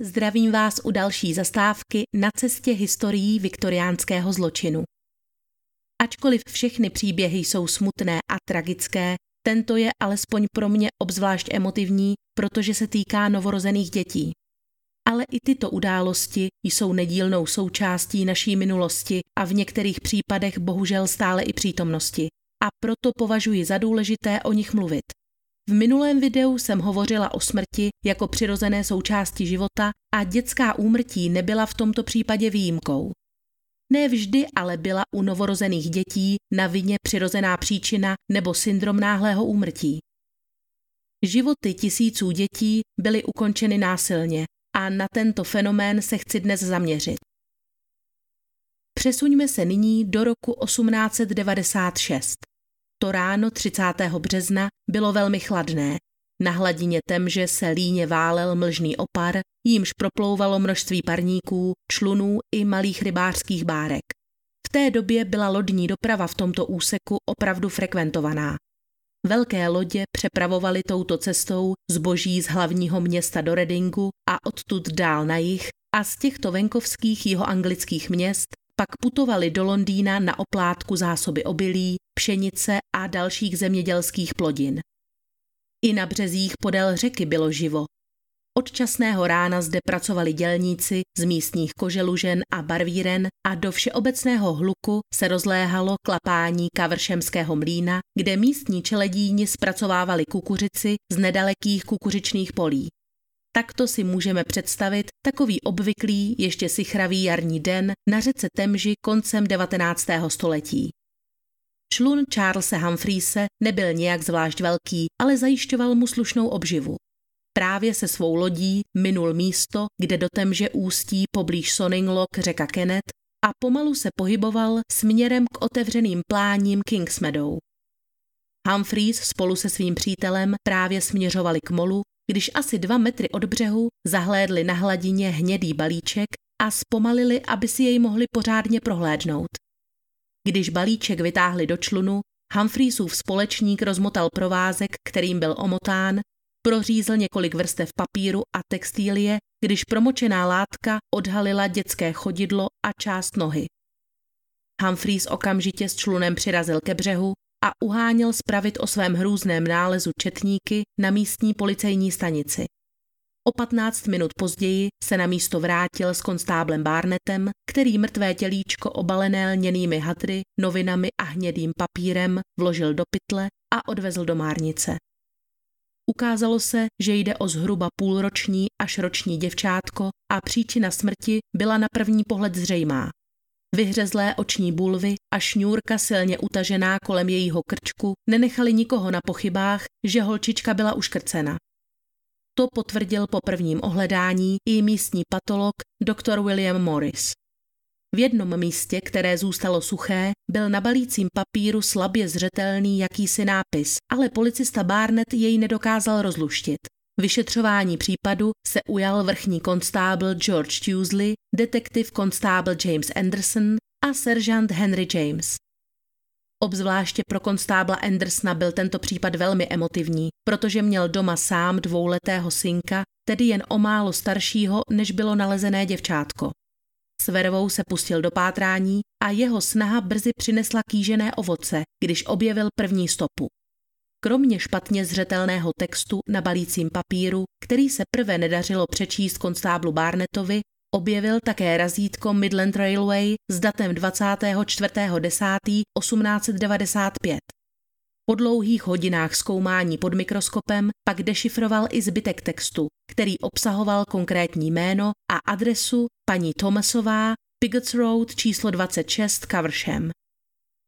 Zdravím vás u další zastávky na cestě historií viktoriánského zločinu. Ačkoliv všechny příběhy jsou smutné a tragické, tento je alespoň pro mě obzvlášť emotivní, protože se týká novorozených dětí. Ale i tyto události jsou nedílnou součástí naší minulosti a v některých případech bohužel stále i přítomnosti. A proto považuji za důležité o nich mluvit. V minulém videu jsem hovořila o smrti jako přirozené součásti života a dětská úmrtí nebyla v tomto případě výjimkou. Ne vždy ale byla u novorozených dětí na vině přirozená příčina nebo syndrom náhlého úmrtí. Životy tisíců dětí byly ukončeny násilně a na tento fenomén se chci dnes zaměřit. Přesuňme se nyní do roku 1896. To ráno 30. března bylo velmi chladné. Na hladině Temže se líně válel mlžný opar, jímž proplouvalo množství parníků, člunů i malých rybářských bárek. V té době byla lodní doprava v tomto úseku opravdu frekventovaná. Velké lodě přepravovaly touto cestou zboží z hlavního města do Redingu a odtud dál na jih a z těchto venkovských jihoanglických měst pak putovali do Londýna na oplátku zásoby obilí, pšenice a dalších zemědělských plodin. I na březích podél řeky bylo živo. Od časného rána zde pracovali dělníci z místních koželužen a barvíren a do všeobecného hluku se rozléhalo klapání kavršemského mlína, kde místní čeledíni zpracovávali kukuřici z nedalekých kukuřičných polí. Takto si můžeme představit takový obvyklý, ještě sichravý jarní den na řece Temži koncem 19. století. Člun Charlesa Humphreese nebyl nějak zvlášť velký, ale zajišťoval mu slušnou obživu. Právě se svou lodí minul místo, kde do Temže ústí poblíž Sonning Lock řeka Kenneth a pomalu se pohyboval směrem k otevřeným pláním Kings Meadow. Humphreys spolu se svým přítelem právě směřovali k molu, když asi dva metry od břehu zahlédli na hladině hnědý balíček a zpomalili, aby si jej mohli pořádně prohlédnout. Když balíček vytáhli do člunu, Humphreysův společník rozmotal provázek, kterým byl omotán, prořízl několik vrstev papíru a textílie, když promočená látka odhalila dětské chodidlo a část nohy. Humphreys okamžitě s člunem přirazil ke břehu a uháněl spravit o svém hrůzném nálezu četníky na místní policejní stanici. O 15 minut později se na místo vrátil s konstáblem Barnetem, který mrtvé tělíčko obalené lněnými hadry, novinami a hnědým papírem vložil do pytle a odvezl do márnice. Ukázalo se, že jde o zhruba půlroční až roční děvčátko a příčina smrti byla na první pohled zřejmá. Vyhřezlé oční bulvy a šňůrka silně utažená kolem jejího krčku nenechali nikoho na pochybách, že holčička byla uškrcena. To potvrdil po prvním ohledání i místní patolog dr. William Morris. V jednom místě, které zůstalo suché, byl na balícím papíru slabě zřetelný jakýsi nápis, ale policista Barnett jej nedokázal rozluštit. Vyšetřování případu se ujal vrchní konstábl George Tuesley, detektiv konstábl James Anderson a seržant Henry James. Obzvláště pro konstábla Andersona byl tento případ velmi emotivní, protože měl doma sám dvouletého synka, tedy jen o málo staršího, než bylo nalezené děvčátko. S vervou se pustil do pátrání a jeho snaha brzy přinesla kýžené ovoce, když objevil první stopu. Kromě špatně zřetelného textu na balícím papíru, který se prvé nedařilo přečíst konstáblu Barnetovi, objevil také razítko Midland Railway s datem 24.10.1895. Po dlouhých hodinách zkoumání pod mikroskopem pak dešifroval i zbytek textu, který obsahoval konkrétní jméno a adresu paní Thomasová, Pigots Road číslo 26 Caversham.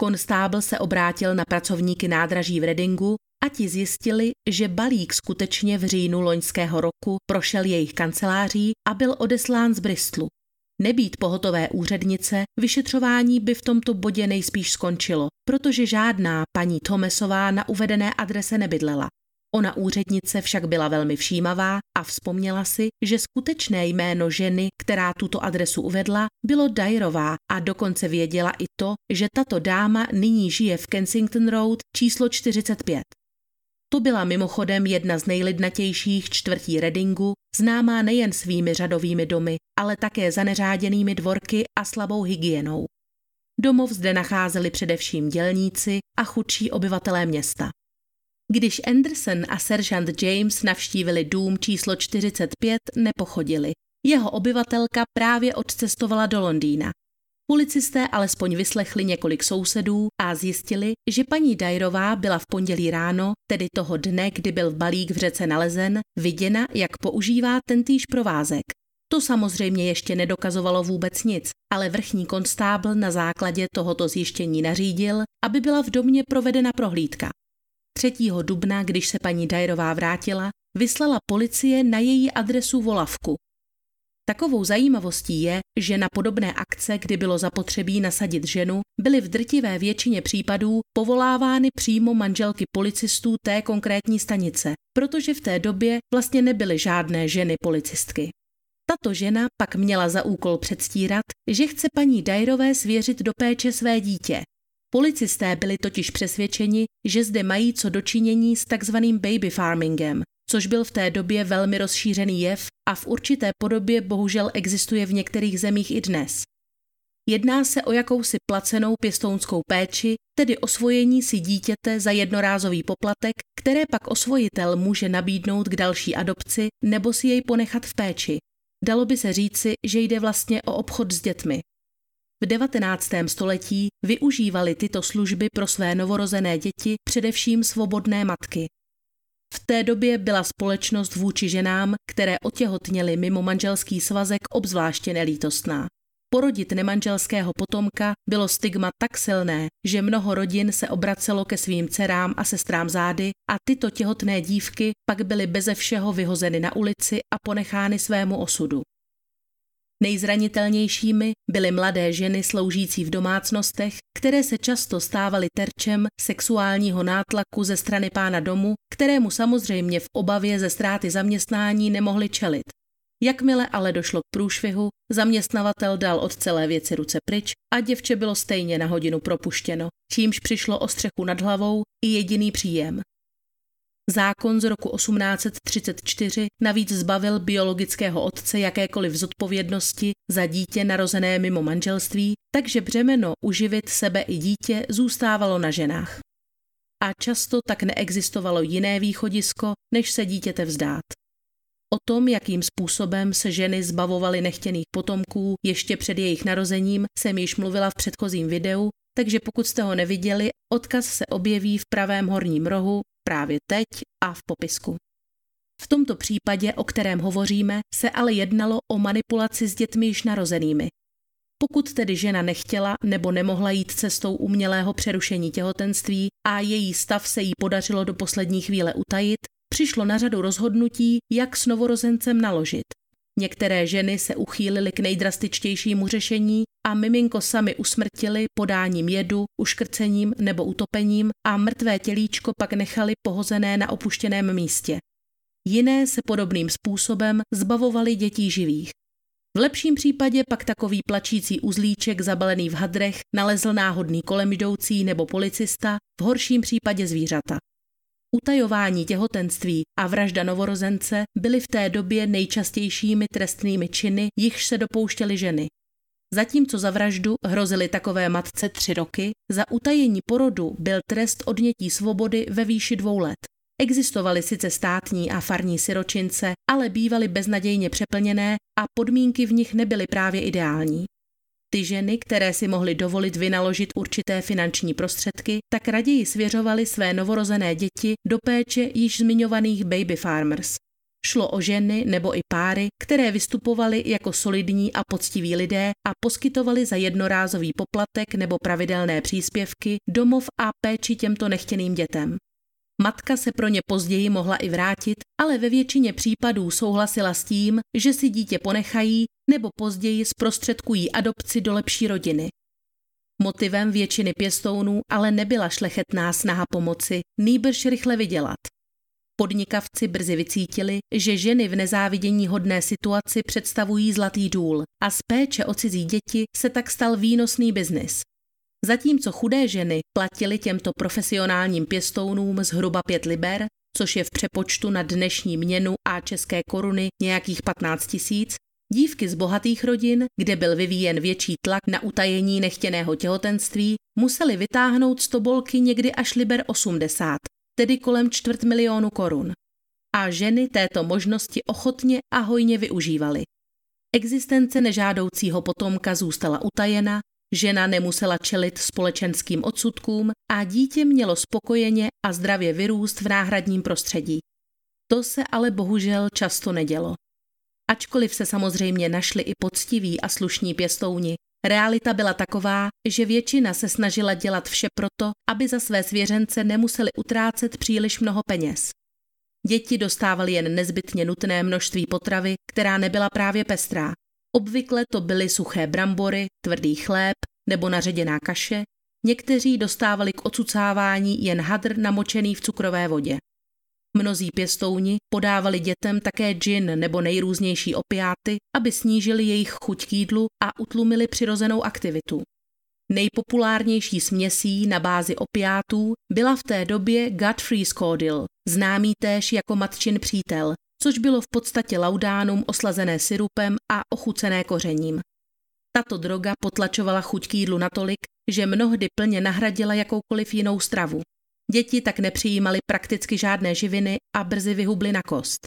Konstábl se obrátil na pracovníky nádraží v Redingu a ti zjistili, že balík skutečně v říjnu loňského roku prošel jejich kanceláří a byl odeslán z Bristolu. Nebýt pohotové úřednice, vyšetřování by v tomto bodě nejspíš skončilo, protože žádná paní Tomesová na uvedené adrese nebydlela. Ona úřednice však byla velmi všímavá a vzpomněla si, že skutečné jméno ženy, která tuto adresu uvedla, bylo Dyerová a dokonce věděla i to, že tato dáma nyní žije v Kensington Road číslo 45. To byla mimochodem jedna z nejlidnatějších čtvrtí Readingu, známá nejen svými řadovými domy, ale také zaneřáděnými dvorky a slabou hygienou. Domov zde nacházeli především dělníci a chudší obyvatelé města. Když Anderson a seržant James navštívili dům číslo 45, nepochodili. Jeho obyvatelka právě odcestovala do Londýna. Policisté alespoň vyslechli několik sousedů a zjistili, že paní Dajrová byla v pondělí ráno, tedy toho dne, kdy byl balík v řece nalezen, viděna, jak používá tentýž provázek. To samozřejmě ještě nedokazovalo vůbec nic, ale vrchní konstábl na základě tohoto zjištění nařídil, aby byla v domě provedena prohlídka. 3. dubna, když se paní Dajrová vrátila, vyslala policie na její adresu volavku. Takovou zajímavostí je, že na podobné akce, kdy bylo zapotřebí nasadit ženu, byly v drtivé většině případů povolávány přímo manželky policistů té konkrétní stanice, protože v té době vlastně nebyly žádné ženy policistky. Tato žena pak měla za úkol předstírat, že chce paní Dajrové svěřit do péče své dítě, Policisté byli totiž přesvědčeni, že zde mají co dočinění s takzvaným baby farmingem, což byl v té době velmi rozšířený jev a v určité podobě bohužel existuje v některých zemích i dnes. Jedná se o jakousi placenou pěstounskou péči, tedy osvojení si dítěte za jednorázový poplatek, které pak osvojitel může nabídnout k další adopci nebo si jej ponechat v péči. Dalo by se říci, že jde vlastně o obchod s dětmi. V 19. století využívali tyto služby pro své novorozené děti především svobodné matky. V té době byla společnost vůči ženám, které otěhotněly mimo manželský svazek, obzvláště nelítostná. Porodit nemanželského potomka bylo stigma tak silné, že mnoho rodin se obracelo ke svým dcerám a sestrám zády a tyto těhotné dívky pak byly beze všeho vyhozeny na ulici a ponechány svému osudu. Nejzranitelnějšími byly mladé ženy sloužící v domácnostech, které se často stávaly terčem sexuálního nátlaku ze strany pána domu, kterému samozřejmě v obavě ze ztráty zaměstnání nemohli čelit. Jakmile ale došlo k průšvihu, zaměstnavatel dal od celé věci ruce pryč a děvče bylo stejně na hodinu propuštěno, čímž přišlo o střechu nad hlavou i jediný příjem. Zákon z roku 1834 navíc zbavil biologického otce jakékoliv zodpovědnosti za dítě narozené mimo manželství, takže břemeno uživit sebe i dítě zůstávalo na ženách. A často tak neexistovalo jiné východisko, než se dítěte vzdát. O tom, jakým způsobem se ženy zbavovaly nechtěných potomků ještě před jejich narozením, jsem již mluvila v předchozím videu, takže pokud jste ho neviděli, odkaz se objeví v pravém horním rohu právě teď a v popisku. V tomto případě, o kterém hovoříme, se ale jednalo o manipulaci s dětmi již narozenými. Pokud tedy žena nechtěla nebo nemohla jít cestou umělého přerušení těhotenství a její stav se jí podařilo do poslední chvíle utajit, přišlo na řadu rozhodnutí, jak s novorozencem naložit. Některé ženy se uchýlily k nejdrastičtějšímu řešení a miminko sami usmrtili podáním jedu, uškrcením nebo utopením a mrtvé tělíčko pak nechali pohozené na opuštěném místě. Jiné se podobným způsobem zbavovali dětí živých. V lepším případě pak takový plačící uzlíček zabalený v hadrech nalezl náhodný kolem jdoucí nebo policista, v horším případě zvířata. Utajování těhotenství a vražda novorozence byly v té době nejčastějšími trestnými činy, jichž se dopouštěly ženy. Zatímco za vraždu hrozily takové matce tři roky, za utajení porodu byl trest odnětí svobody ve výši dvou let. Existovaly sice státní a farní siročince, ale bývaly beznadějně přeplněné a podmínky v nich nebyly právě ideální. Ty ženy, které si mohly dovolit vynaložit určité finanční prostředky, tak raději svěřovaly své novorozené děti do péče již zmiňovaných baby farmers. Šlo o ženy nebo i páry, které vystupovaly jako solidní a poctiví lidé a poskytovali za jednorázový poplatek nebo pravidelné příspěvky domov a péči těmto nechtěným dětem. Matka se pro ně později mohla i vrátit, ale ve většině případů souhlasila s tím, že si dítě ponechají nebo později zprostředkují adopci do lepší rodiny. Motivem většiny pěstounů ale nebyla šlechetná snaha pomoci, nýbrž rychle vydělat. Podnikavci brzy vycítili, že ženy v nezávidění hodné situaci představují zlatý důl a z péče o cizí děti se tak stal výnosný biznis. Zatímco chudé ženy platily těmto profesionálním pěstounům zhruba 5 liber, což je v přepočtu na dnešní měnu a české koruny nějakých 15 tisíc, dívky z bohatých rodin, kde byl vyvíjen větší tlak na utajení nechtěného těhotenství, museli vytáhnout z tobolky někdy až liber 80, tedy kolem čtvrt milionu korun. A ženy této možnosti ochotně a hojně využívaly. Existence nežádoucího potomka zůstala utajena, žena nemusela čelit společenským odsudkům a dítě mělo spokojeně a zdravě vyrůst v náhradním prostředí. To se ale bohužel často nedělo. Ačkoliv se samozřejmě našli i poctiví a slušní pěstouni, realita byla taková, že většina se snažila dělat vše proto, aby za své svěřence nemuseli utrácet příliš mnoho peněz. Děti dostávaly jen nezbytně nutné množství potravy, která nebyla právě pestrá. Obvykle to byly suché brambory, tvrdý chléb nebo naředěná kaše, někteří dostávali k ocucávání jen hadr namočený v cukrové vodě. Mnozí pěstouni podávali dětem také gin nebo nejrůznější opiáty, aby snížili jejich chuť k jídlu a utlumili přirozenou aktivitu. Nejpopulárnější směsí na bázi opiátů byla v té době Godfrey Scodil, známý též jako matčin přítel, což bylo v podstatě laudánum oslazené syrupem a ochucené kořením. Tato droga potlačovala chuť k jídlu natolik, že mnohdy plně nahradila jakoukoliv jinou stravu. Děti tak nepřijímaly prakticky žádné živiny a brzy vyhubly na kost.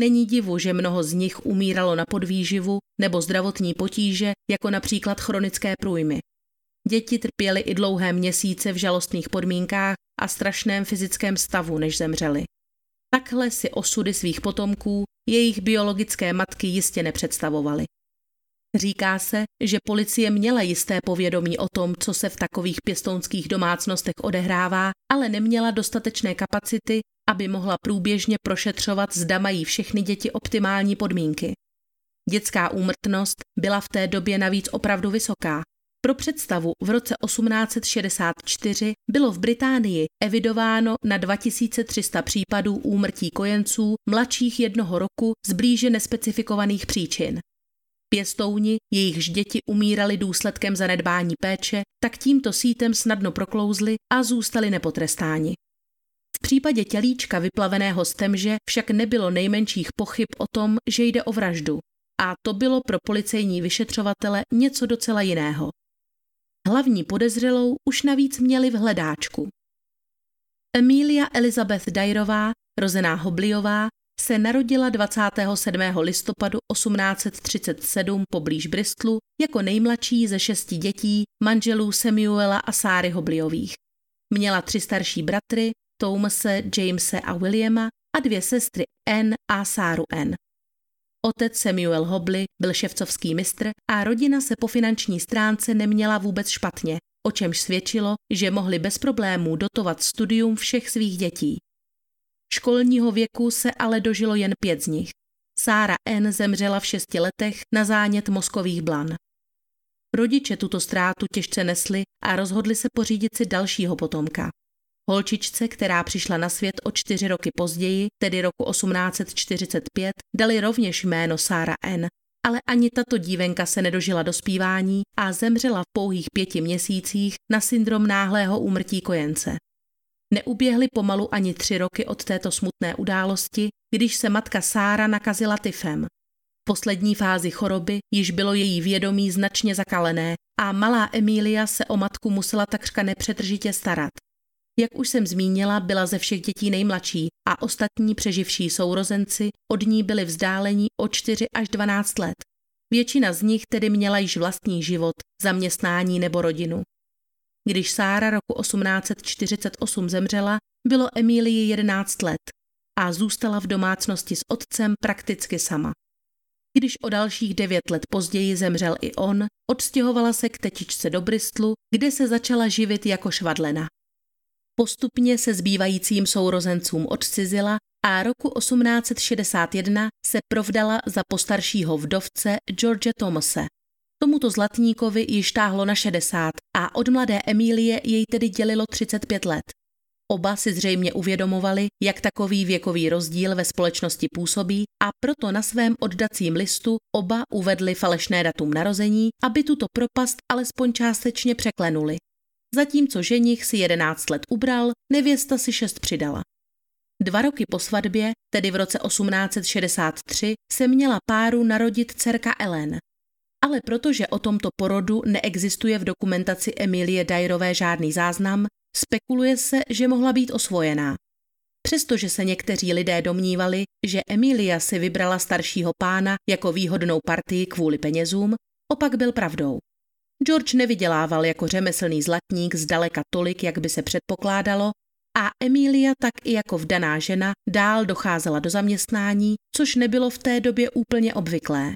Není divu, že mnoho z nich umíralo na podvýživu nebo zdravotní potíže, jako například chronické průjmy. Děti trpěly i dlouhé měsíce v žalostných podmínkách a strašném fyzickém stavu, než zemřely. Takhle si osudy svých potomků jejich biologické matky jistě nepředstavovaly. Říká se, že policie měla jisté povědomí o tom, co se v takových pěstounských domácnostech odehrává, ale neměla dostatečné kapacity, aby mohla průběžně prošetřovat, zda mají všechny děti optimální podmínky. Dětská úmrtnost byla v té době navíc opravdu vysoká. Pro představu v roce 1864 bylo v Británii evidováno na 2300 případů úmrtí kojenců mladších jednoho roku z blíže nespecifikovaných příčin. Pěstouni, jejichž děti umírali důsledkem zanedbání péče, tak tímto sítem snadno proklouzli a zůstali nepotrestáni. V případě tělíčka vyplaveného z temže však nebylo nejmenších pochyb o tom, že jde o vraždu. A to bylo pro policejní vyšetřovatele něco docela jiného. Hlavní podezřelou už navíc měli v hledáčku. Emilia Elizabeth Dyerová, rozená Hobliová, se narodila 27. listopadu 1837 poblíž Bristolu jako nejmladší ze šesti dětí manželů Samuela a Sáry Hobliových. Měla tři starší bratry, Thomase, Jamese a Williama a dvě sestry Anne a Sáru Anne. Otec Samuel Hobley byl ševcovský mistr a rodina se po finanční stránce neměla vůbec špatně, o čemž svědčilo, že mohli bez problémů dotovat studium všech svých dětí. Školního věku se ale dožilo jen pět z nich. Sára N. zemřela v šesti letech na zánět mozkových blan. Rodiče tuto ztrátu těžce nesli a rozhodli se pořídit si dalšího potomka. Holčičce, která přišla na svět o čtyři roky později, tedy roku 1845, dali rovněž jméno Sára N., ale ani tato dívenka se nedožila do zpívání a zemřela v pouhých pěti měsících na syndrom náhlého úmrtí kojence. Neuběhly pomalu ani tři roky od této smutné události, když se matka Sára nakazila tyfem. V poslední fázi choroby již bylo její vědomí značně zakalené a malá Emília se o matku musela takřka nepřetržitě starat. Jak už jsem zmínila, byla ze všech dětí nejmladší a ostatní přeživší sourozenci od ní byli vzdálení o 4 až 12 let. Většina z nich tedy měla již vlastní život, zaměstnání nebo rodinu. Když Sára roku 1848 zemřela, bylo Emílii 11 let a zůstala v domácnosti s otcem prakticky sama. Když o dalších devět let později zemřel i on, odstěhovala se k tetičce do Bristlu, kde se začala živit jako švadlena. Postupně se zbývajícím sourozencům odcizila a roku 1861 se provdala za postaršího vdovce George Thomase. Tomuto zlatníkovi již táhlo na 60 a od mladé Emílie jej tedy dělilo 35 let. Oba si zřejmě uvědomovali, jak takový věkový rozdíl ve společnosti působí a proto na svém oddacím listu oba uvedli falešné datum narození, aby tuto propast alespoň částečně překlenuli. Zatímco ženich si 11 let ubral, nevěsta si 6 přidala. Dva roky po svatbě, tedy v roce 1863, se měla páru narodit dcerka Ellen. Ale protože o tomto porodu neexistuje v dokumentaci Emilie Dajrové žádný záznam, spekuluje se, že mohla být osvojená. Přestože se někteří lidé domnívali, že Emilia si vybrala staršího pána jako výhodnou partii kvůli penězům, opak byl pravdou. George nevydělával jako řemeslný zlatník zdaleka tolik, jak by se předpokládalo, a Emilia tak i jako vdaná žena dál docházela do zaměstnání, což nebylo v té době úplně obvyklé.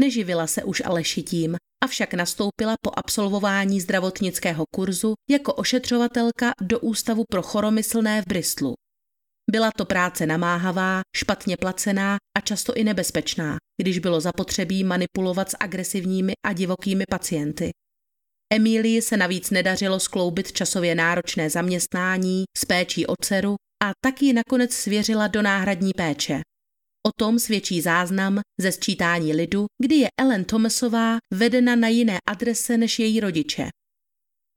Neživila se už ale šitím, avšak nastoupila po absolvování zdravotnického kurzu jako ošetřovatelka do Ústavu pro choromyslné v Bristolu. Byla to práce namáhavá, špatně placená a často i nebezpečná, když bylo zapotřebí manipulovat s agresivními a divokými pacienty. Emílii se navíc nedařilo skloubit časově náročné zaměstnání s péčí o dceru a tak ji nakonec svěřila do náhradní péče. O tom svědčí záznam ze sčítání lidu, kdy je Ellen Thomasová vedena na jiné adrese než její rodiče.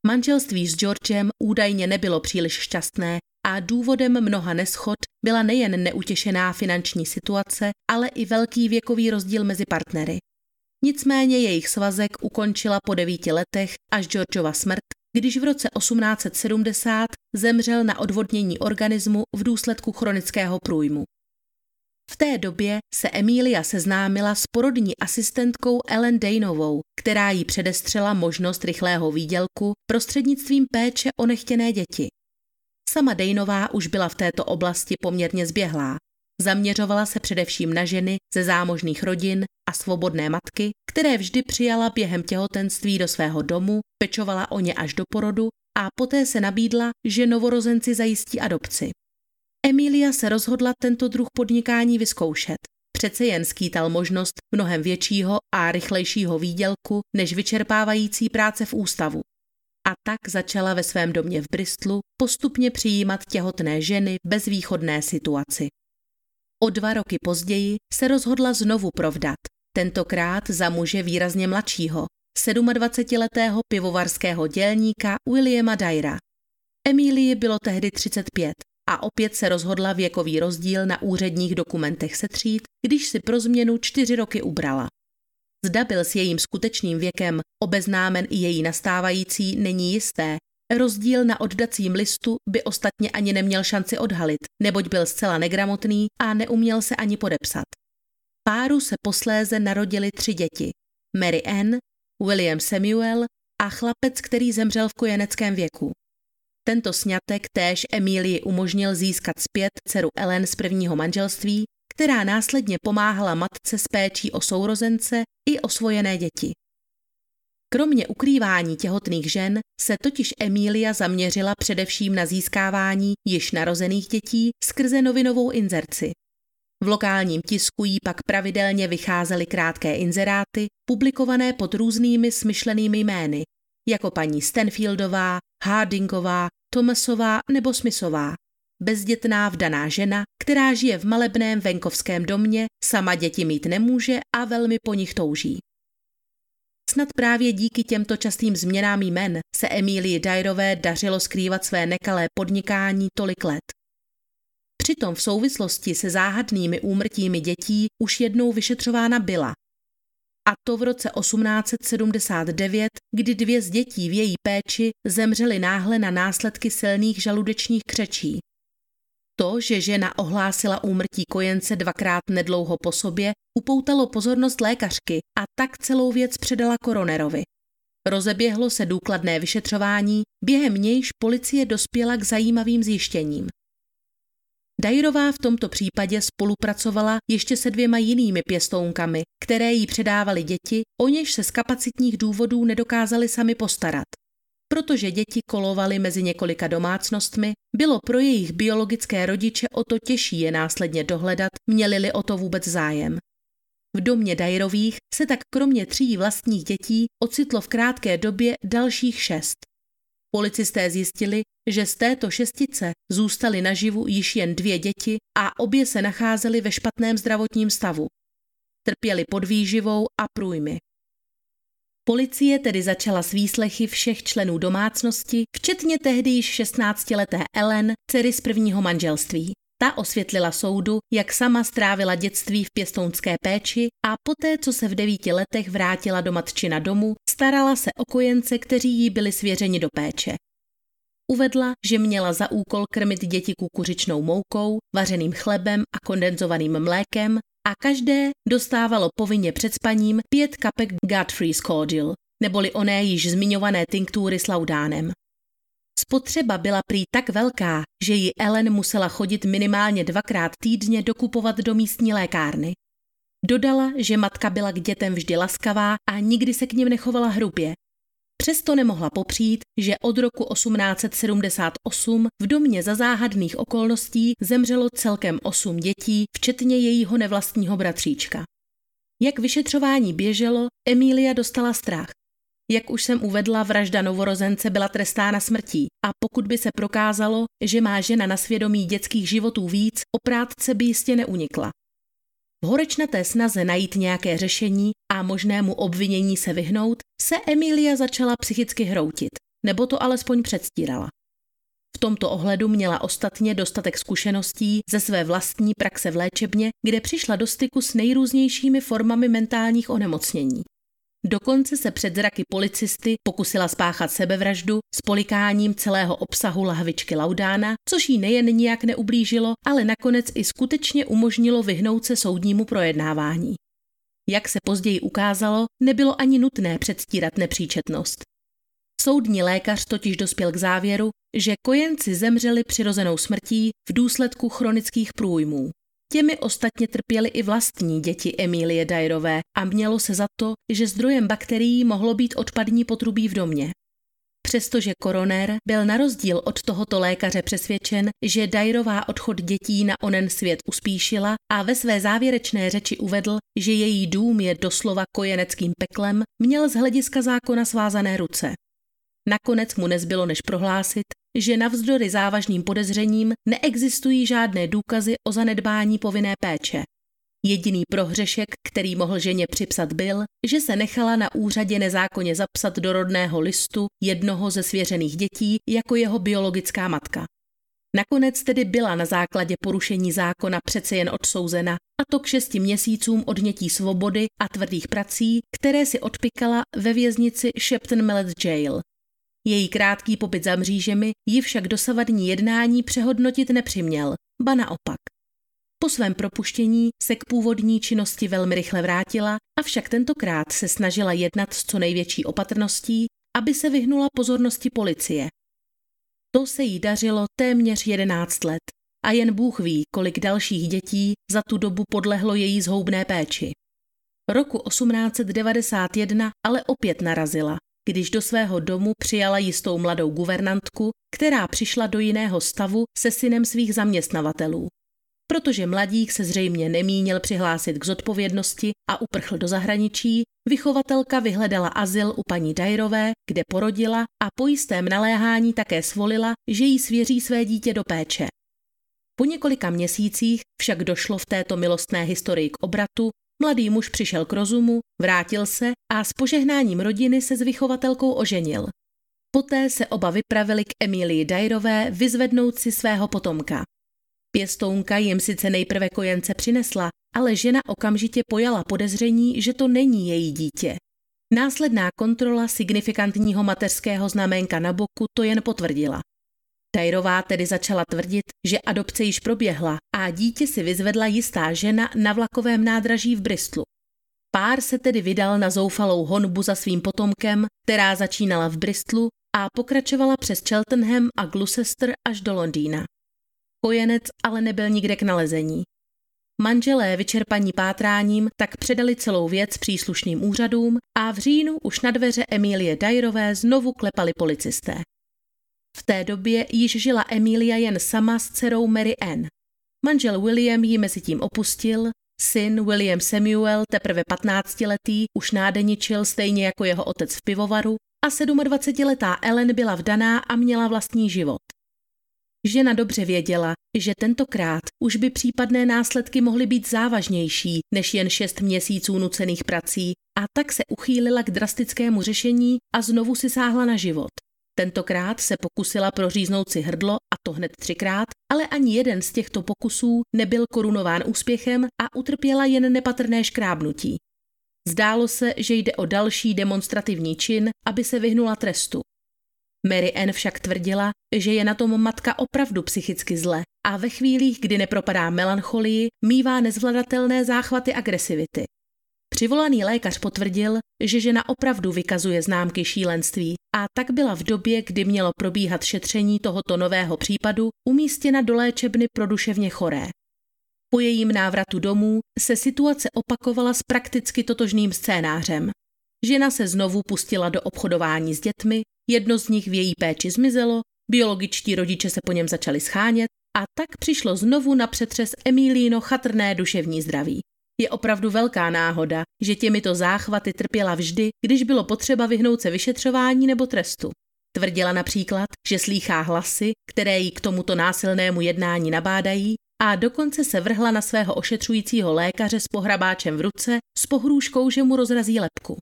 Manželství s Georgem údajně nebylo příliš šťastné a důvodem mnoha neschod byla nejen neutěšená finanční situace, ale i velký věkový rozdíl mezi partnery. Nicméně jejich svazek ukončila po devíti letech až Georgeova smrt, když v roce 1870 zemřel na odvodnění organismu v důsledku chronického průjmu. V té době se Emília seznámila s porodní asistentkou Ellen Danovou, která jí předestřela možnost rychlého výdělku prostřednictvím péče o nechtěné děti. Sama Dejnová už byla v této oblasti poměrně zběhlá. Zaměřovala se především na ženy ze zámožných rodin a svobodné matky, které vždy přijala během těhotenství do svého domu, pečovala o ně až do porodu a poté se nabídla, že novorozenci zajistí adopci. Emilia se rozhodla tento druh podnikání vyzkoušet. Přece jen skýtal možnost mnohem většího a rychlejšího výdělku než vyčerpávající práce v ústavu. A tak začala ve svém domě v Bristolu postupně přijímat těhotné ženy v bezvýchodné situaci. O dva roky později se rozhodla znovu provdat, tentokrát za muže výrazně mladšího, 27-letého pivovarského dělníka Williama Dyra. Emílii bylo tehdy 35 a opět se rozhodla věkový rozdíl na úředních dokumentech setřít, když si pro změnu čtyři roky ubrala. Zda byl s jejím skutečným věkem obeznámen i její nastávající, není jisté. Rozdíl na oddacím listu by ostatně ani neměl šanci odhalit, neboť byl zcela negramotný a neuměl se ani podepsat. Páru se posléze narodili tři děti. Mary Ann, William Samuel a chlapec, který zemřel v kojeneckém věku. Tento sňatek též Emílii umožnil získat zpět dceru Ellen z prvního manželství, která následně pomáhala matce s péčí o sourozence i osvojené děti. Kromě ukrývání těhotných žen se totiž Emília zaměřila především na získávání již narozených dětí skrze novinovou inzerci. V lokálním tisku jí pak pravidelně vycházely krátké inzeráty, publikované pod různými smyšlenými jmény, jako paní Stanfieldová, Hardingová, Thomasová nebo Smithová. Bezdětná vdaná žena, která žije v malebném venkovském domě, sama děti mít nemůže a velmi po nich touží. Snad právě díky těmto častým změnám jmen se Emílii Dajrové dařilo skrývat své nekalé podnikání tolik let. Přitom v souvislosti se záhadnými úmrtími dětí už jednou vyšetřována byla a to v roce 1879, kdy dvě z dětí v její péči zemřely náhle na následky silných žaludečních křečí. To, že žena ohlásila úmrtí kojence dvakrát nedlouho po sobě, upoutalo pozornost lékařky a tak celou věc předala koronerovi. Rozeběhlo se důkladné vyšetřování, během nějž policie dospěla k zajímavým zjištěním. Dajrová v tomto případě spolupracovala ještě se dvěma jinými pěstounkami, které jí předávaly děti, o něž se z kapacitních důvodů nedokázali sami postarat. protože děti kolovaly mezi několika domácnostmi, bylo pro jejich biologické rodiče o to těžší je následně dohledat, měli-li o to vůbec zájem. V domě Dajrových se tak kromě tří vlastních dětí ocitlo v krátké době dalších šest. Policisté zjistili, že z této šestice zůstaly naživu již jen dvě děti a obě se nacházely ve špatném zdravotním stavu. Trpěli podvýživou a průjmy. Policie tedy začala s výslechy všech členů domácnosti, včetně tehdy již 16-leté Ellen, dcery z prvního manželství. Ta osvětlila soudu, jak sama strávila dětství v pěstounské péči a poté, co se v devíti letech vrátila do matčina domu, starala se o kojence, kteří jí byli svěřeni do péče. Uvedla, že měla za úkol krmit děti kukuřičnou moukou, vařeným chlebem a kondenzovaným mlékem a každé dostávalo povinně před spaním pět kapek Godfrey's Cordial, neboli oné již zmiňované tinktury s laudánem. Spotřeba byla prý tak velká, že ji Ellen musela chodit minimálně dvakrát týdně dokupovat do místní lékárny. Dodala, že matka byla k dětem vždy laskavá a nikdy se k nim nechovala hrubě. Přesto nemohla popřít, že od roku 1878 v domě za záhadných okolností zemřelo celkem osm dětí, včetně jejího nevlastního bratříčka. Jak vyšetřování běželo, Emília dostala strach. Jak už jsem uvedla, vražda novorozence byla trestána smrtí a pokud by se prokázalo, že má žena na svědomí dětských životů víc, oprátce by jistě neunikla. V horečnaté snaze najít nějaké řešení a možnému obvinění se vyhnout, se Emilia začala psychicky hroutit, nebo to alespoň předstírala. V tomto ohledu měla ostatně dostatek zkušeností ze své vlastní praxe v léčebně, kde přišla do styku s nejrůznějšími formami mentálních onemocnění. Dokonce se před zraky policisty pokusila spáchat sebevraždu s polikáním celého obsahu lahvičky Laudána, což jí nejen nijak neublížilo, ale nakonec i skutečně umožnilo vyhnout se soudnímu projednávání. Jak se později ukázalo, nebylo ani nutné předstírat nepříčetnost. Soudní lékař totiž dospěl k závěru, že kojenci zemřeli přirozenou smrtí v důsledku chronických průjmů. Těmi ostatně trpěly i vlastní děti Emílie Dajrové a mělo se za to, že zdrojem bakterií mohlo být odpadní potrubí v domě. Přestože koroner byl na rozdíl od tohoto lékaře přesvědčen, že Dajrová odchod dětí na onen svět uspíšila a ve své závěrečné řeči uvedl, že její dům je doslova kojeneckým peklem, měl z hlediska zákona svázané ruce. Nakonec mu nezbylo než prohlásit, že navzdory závažným podezřením neexistují žádné důkazy o zanedbání povinné péče. Jediný prohřešek, který mohl ženě připsat, byl, že se nechala na úřadě nezákonně zapsat do rodného listu jednoho ze svěřených dětí jako jeho biologická matka. Nakonec tedy byla na základě porušení zákona přece jen odsouzena, a to k šesti měsícům odnětí svobody a tvrdých prací, které si odpikala ve věznici Shepton Mallet Jail. Její krátký pobyt za mřížemi ji však dosavadní jednání přehodnotit nepřiměl, ba naopak. Po svém propuštění se k původní činnosti velmi rychle vrátila, avšak tentokrát se snažila jednat s co největší opatrností, aby se vyhnula pozornosti policie. To se jí dařilo téměř 11 let a jen Bůh ví, kolik dalších dětí za tu dobu podlehlo její zhoubné péči. Roku 1891 ale opět narazila když do svého domu přijala jistou mladou guvernantku, která přišla do jiného stavu se synem svých zaměstnavatelů. Protože mladík se zřejmě nemínil přihlásit k zodpovědnosti a uprchl do zahraničí, vychovatelka vyhledala azyl u paní Dajrové, kde porodila a po jistém naléhání také svolila, že jí svěří své dítě do péče. Po několika měsících však došlo v této milostné historii k obratu Mladý muž přišel k rozumu, vrátil se a s požehnáním rodiny se s vychovatelkou oženil. Poté se oba vypravili k Emílii Dajrové vyzvednout si svého potomka. Pěstounka jim sice nejprve kojence přinesla, ale žena okamžitě pojala podezření, že to není její dítě. Následná kontrola signifikantního mateřského znaménka na boku to jen potvrdila. Tajrová tedy začala tvrdit, že adopce již proběhla a dítě si vyzvedla jistá žena na vlakovém nádraží v Bristolu. Pár se tedy vydal na zoufalou honbu za svým potomkem, která začínala v Bristolu a pokračovala přes Cheltenham a Gloucester až do Londýna. Kojenec ale nebyl nikde k nalezení. Manželé vyčerpaní pátráním tak předali celou věc příslušným úřadům a v říjnu už na dveře Emílie Dajrové znovu klepali policisté. V té době již žila Emilia jen sama s dcerou Mary Ann. Manžel William ji mezi tím opustil, syn William Samuel, teprve 15-letý, už nádeničil stejně jako jeho otec v pivovaru a 27-letá Ellen byla vdaná a měla vlastní život. Žena dobře věděla, že tentokrát už by případné následky mohly být závažnější než jen šest měsíců nucených prací a tak se uchýlila k drastickému řešení a znovu si sáhla na život. Tentokrát se pokusila proříznout si hrdlo a to hned třikrát, ale ani jeden z těchto pokusů nebyl korunován úspěchem a utrpěla jen nepatrné škrábnutí. Zdálo se, že jde o další demonstrativní čin, aby se vyhnula trestu. Mary Ann však tvrdila, že je na tom matka opravdu psychicky zle a ve chvílích, kdy nepropadá melancholii, mívá nezvladatelné záchvaty agresivity. Přivolaný lékař potvrdil, že žena opravdu vykazuje známky šílenství a tak byla v době, kdy mělo probíhat šetření tohoto nového případu, umístěna do léčebny pro duševně choré. Po jejím návratu domů se situace opakovala s prakticky totožným scénářem. Žena se znovu pustila do obchodování s dětmi, jedno z nich v její péči zmizelo, biologičtí rodiče se po něm začali schánět a tak přišlo znovu na přetřes Emílíno chatrné duševní zdraví. Je opravdu velká náhoda, že těmito záchvaty trpěla vždy, když bylo potřeba vyhnout se vyšetřování nebo trestu. Tvrdila například, že slýchá hlasy, které jí k tomuto násilnému jednání nabádají a dokonce se vrhla na svého ošetřujícího lékaře s pohrabáčem v ruce s pohrůžkou, že mu rozrazí lepku.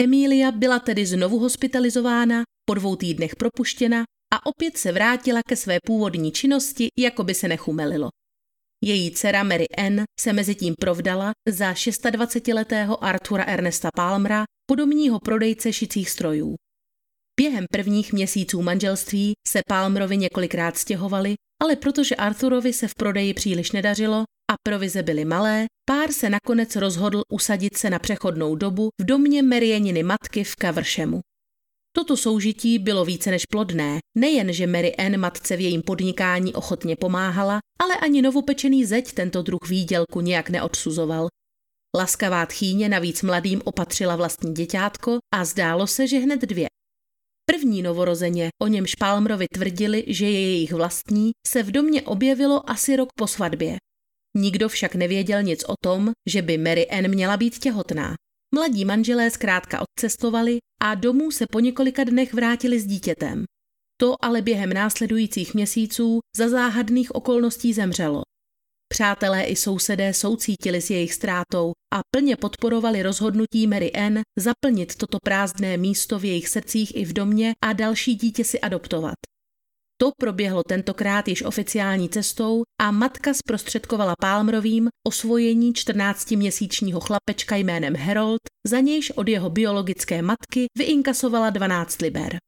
Emília byla tedy znovu hospitalizována, po dvou týdnech propuštěna a opět se vrátila ke své původní činnosti, jako by se nechumelilo. Její dcera Mary Ann se mezi tím provdala za 26-letého Artura Ernesta Palmera, podobního prodejce šicích strojů. Během prvních měsíců manželství se Palmerovi několikrát stěhovali, ale protože Arturovi se v prodeji příliš nedařilo a provize byly malé, pár se nakonec rozhodl usadit se na přechodnou dobu v domě Marianiny matky v Kavršemu. Toto soužití bylo více než plodné. Nejen, že Mary Ann matce v jejím podnikání ochotně pomáhala, ale ani novopečený zeď tento druh výdělku nějak neodsuzoval. Laskavá tchýně navíc mladým opatřila vlastní děťátko a zdálo se, že hned dvě. První novorozeně, o něm Palmrovi tvrdili, že je jejich vlastní, se v domě objevilo asi rok po svatbě. Nikdo však nevěděl nic o tom, že by Mary Ann měla být těhotná. Mladí manželé zkrátka odcestovali a domů se po několika dnech vrátili s dítětem. To ale během následujících měsíců za záhadných okolností zemřelo. Přátelé i sousedé soucítili s jejich ztrátou a plně podporovali rozhodnutí Mary Ann zaplnit toto prázdné místo v jejich srdcích i v domě a další dítě si adoptovat. To proběhlo tentokrát již oficiální cestou a matka zprostředkovala Palmerovým osvojení 14-měsíčního chlapečka jménem Harold, za nějž od jeho biologické matky vyinkasovala 12 liber.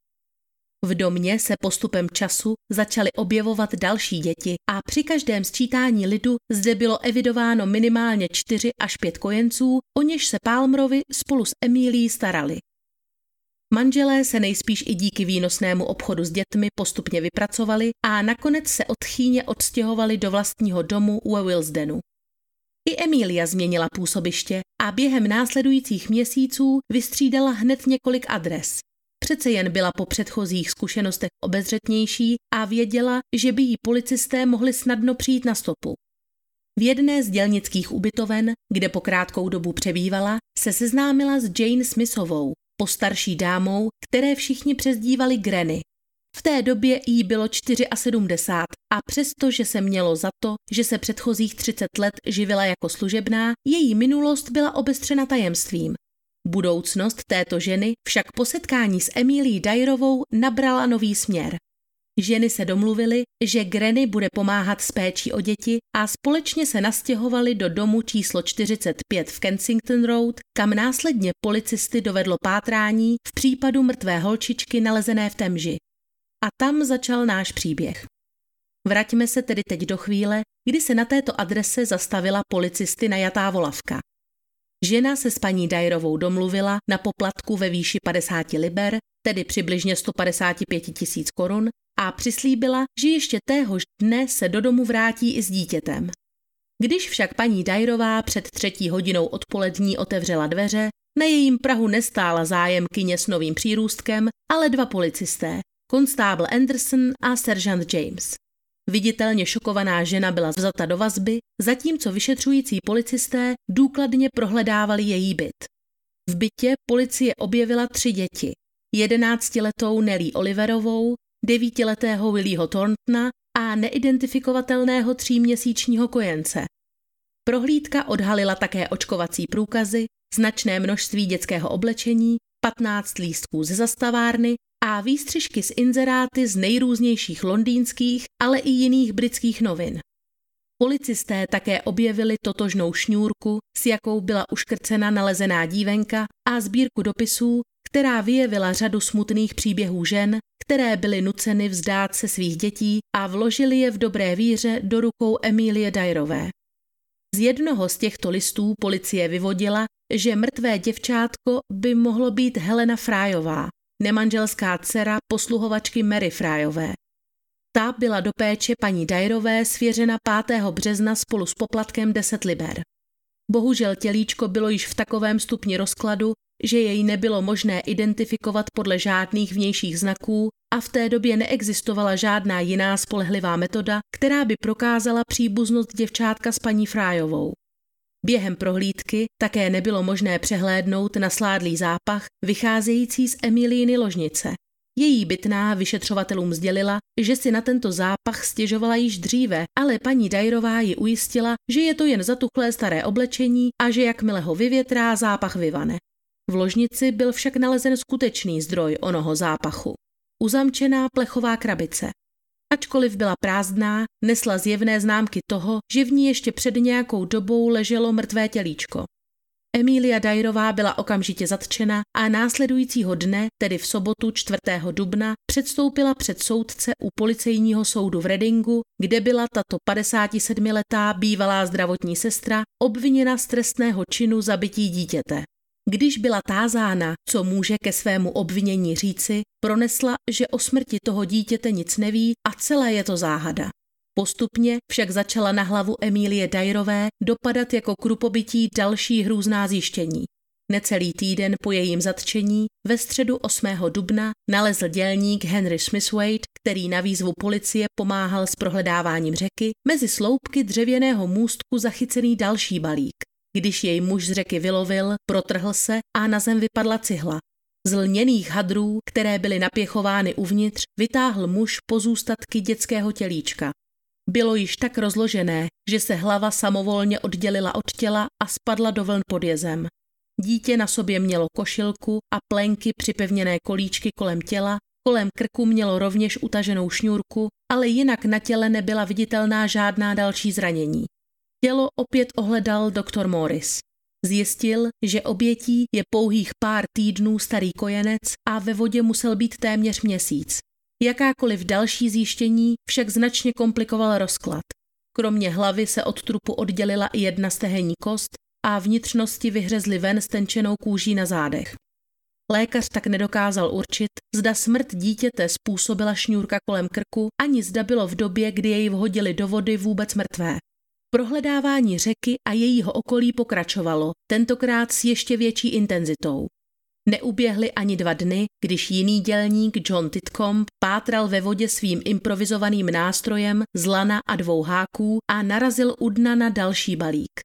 V domě se postupem času začaly objevovat další děti a při každém sčítání lidu zde bylo evidováno minimálně 4 až 5 kojenců, o něž se Palmerovi spolu s Emílií starali. Manželé se nejspíš i díky výnosnému obchodu s dětmi postupně vypracovali a nakonec se od chýně odstěhovali do vlastního domu u Willsdenu. I Emília změnila působiště a během následujících měsíců vystřídala hned několik adres. Přece jen byla po předchozích zkušenostech obezřetnější a věděla, že by jí policisté mohli snadno přijít na stopu. V jedné z dělnických ubytoven, kde po krátkou dobu přebývala, se seznámila s Jane Smithovou, postarší dámou, které všichni přezdívali Granny. V té době jí bylo 74 a přesto, že se mělo za to, že se předchozích 30 let živila jako služebná, její minulost byla obestřena tajemstvím. Budoucnost této ženy však po setkání s Emílí Dajrovou nabrala nový směr. Ženy se domluvily, že Granny bude pomáhat s péčí o děti a společně se nastěhovali do domu číslo 45 v Kensington Road, kam následně policisty dovedlo pátrání v případu mrtvé holčičky nalezené v Temži. A tam začal náš příběh. Vraťme se tedy teď do chvíle, kdy se na této adrese zastavila policisty najatá volavka. Žena se s paní Dajrovou domluvila na poplatku ve výši 50 liber, tedy přibližně 155 tisíc korun, a přislíbila, že ještě téhož dne se do domu vrátí i s dítětem. Když však paní Dajrová před třetí hodinou odpolední otevřela dveře, na jejím Prahu nestála zájemkyně s novým přírůstkem, ale dva policisté, konstábl Anderson a seržant James. Viditelně šokovaná žena byla vzata do vazby, zatímco vyšetřující policisté důkladně prohledávali její byt. V bytě policie objevila tři děti. Jedenáctiletou Nelly Oliverovou, devítiletého Willieho Thorntona a neidentifikovatelného tříměsíčního kojence. Prohlídka odhalila také očkovací průkazy, značné množství dětského oblečení, 15 lístků ze zastavárny a výstřižky z inzeráty z nejrůznějších londýnských, ale i jiných britských novin. Policisté také objevili totožnou šňůrku, s jakou byla uškrcena nalezená dívenka a sbírku dopisů, která vyjevila řadu smutných příběhů žen, které byly nuceny vzdát se svých dětí a vložili je v dobré víře do rukou Emílie Dajrové. Z jednoho z těchto listů policie vyvodila, že mrtvé děvčátko by mohlo být Helena Frájová, nemanželská dcera posluhovačky Mary Frájové. Ta byla do péče paní Dajrové svěřena 5. března spolu s poplatkem 10 liber. Bohužel tělíčko bylo již v takovém stupni rozkladu, že jej nebylo možné identifikovat podle žádných vnějších znaků a v té době neexistovala žádná jiná spolehlivá metoda, která by prokázala příbuznost děvčátka s paní Frájovou. Během prohlídky také nebylo možné přehlédnout nasládlý zápach vycházející z Emilíny ložnice. Její bytná vyšetřovatelům sdělila, že si na tento zápach stěžovala již dříve, ale paní Dajrová ji ujistila, že je to jen zatuchlé staré oblečení a že jakmile ho vyvětrá, zápach vyvane. V ložnici byl však nalezen skutečný zdroj onoho zápachu. Uzamčená plechová krabice. Ačkoliv byla prázdná, nesla zjevné známky toho, že v ní ještě před nějakou dobou leželo mrtvé tělíčko. Emília Dajrová byla okamžitě zatčena a následujícího dne, tedy v sobotu 4. dubna, předstoupila před soudce u policejního soudu v Redingu, kde byla tato 57-letá bývalá zdravotní sestra obviněna z trestného činu zabití dítěte. Když byla tázána, co může ke svému obvinění říci, pronesla, že o smrti toho dítěte nic neví a celé je to záhada. Postupně však začala na hlavu Emílie Dajrové dopadat jako krupobytí další hrůzná zjištění. Necelý týden po jejím zatčení ve středu 8. dubna nalezl dělník Henry Smithwaite, který na výzvu policie pomáhal s prohledáváním řeky, mezi sloupky dřevěného můstku zachycený další balík. Když jej muž z řeky vylovil, protrhl se a na zem vypadla cihla. Z lněných hadrů, které byly napěchovány uvnitř, vytáhl muž pozůstatky dětského tělíčka. Bylo již tak rozložené, že se hlava samovolně oddělila od těla a spadla do vln pod jezem. Dítě na sobě mělo košilku a plenky připevněné kolíčky kolem těla, kolem krku mělo rovněž utaženou šňůrku, ale jinak na těle nebyla viditelná žádná další zranění. Tělo opět ohledal doktor Morris. Zjistil, že obětí je pouhých pár týdnů starý kojenec a ve vodě musel být téměř měsíc. Jakákoliv další zjištění však značně komplikoval rozklad. Kromě hlavy se od trupu oddělila i jedna stehenní kost a vnitřnosti vyhřezly ven stenčenou kůží na zádech. Lékař tak nedokázal určit, zda smrt dítěte způsobila šňůrka kolem krku, ani zda bylo v době, kdy jej vhodili do vody vůbec mrtvé. Prohledávání řeky a jejího okolí pokračovalo, tentokrát s ještě větší intenzitou. Neuběhly ani dva dny, když jiný dělník John Titcomb pátral ve vodě svým improvizovaným nástrojem z lana a dvou háků a narazil u dna na další balík.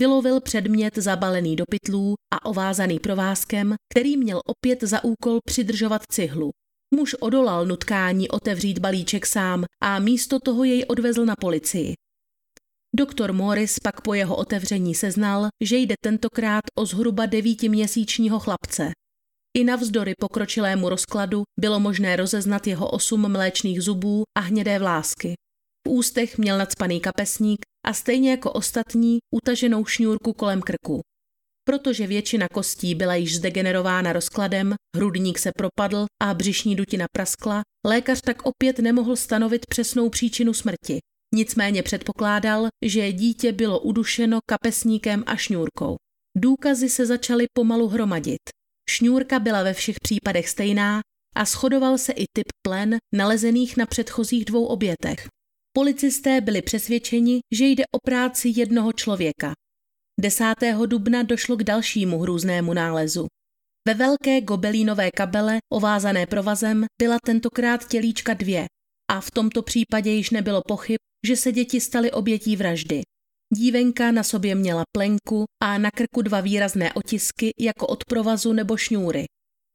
Vylovil předmět zabalený do pytlů a ovázaný provázkem, který měl opět za úkol přidržovat cihlu. Muž odolal nutkání otevřít balíček sám a místo toho jej odvezl na policii. Doktor Morris pak po jeho otevření seznal, že jde tentokrát o zhruba devítiměsíčního chlapce. I navzdory pokročilému rozkladu bylo možné rozeznat jeho osm mléčných zubů a hnědé vlásky. V ústech měl nadspaný kapesník a stejně jako ostatní utaženou šňůrku kolem krku. Protože většina kostí byla již zdegenerována rozkladem, hrudník se propadl a břišní dutina praskla, lékař tak opět nemohl stanovit přesnou příčinu smrti. Nicméně předpokládal, že dítě bylo udušeno kapesníkem a šňůrkou. Důkazy se začaly pomalu hromadit. Šňůrka byla ve všech případech stejná a shodoval se i typ plen nalezených na předchozích dvou obětech. Policisté byli přesvědčeni, že jde o práci jednoho člověka. 10. dubna došlo k dalšímu hrůznému nálezu. Ve velké gobelínové kabele, ovázané provazem, byla tentokrát tělíčka dvě a v tomto případě již nebylo pochyb, že se děti staly obětí vraždy. Dívenka na sobě měla plenku a na krku dva výrazné otisky jako od provazu nebo šňůry.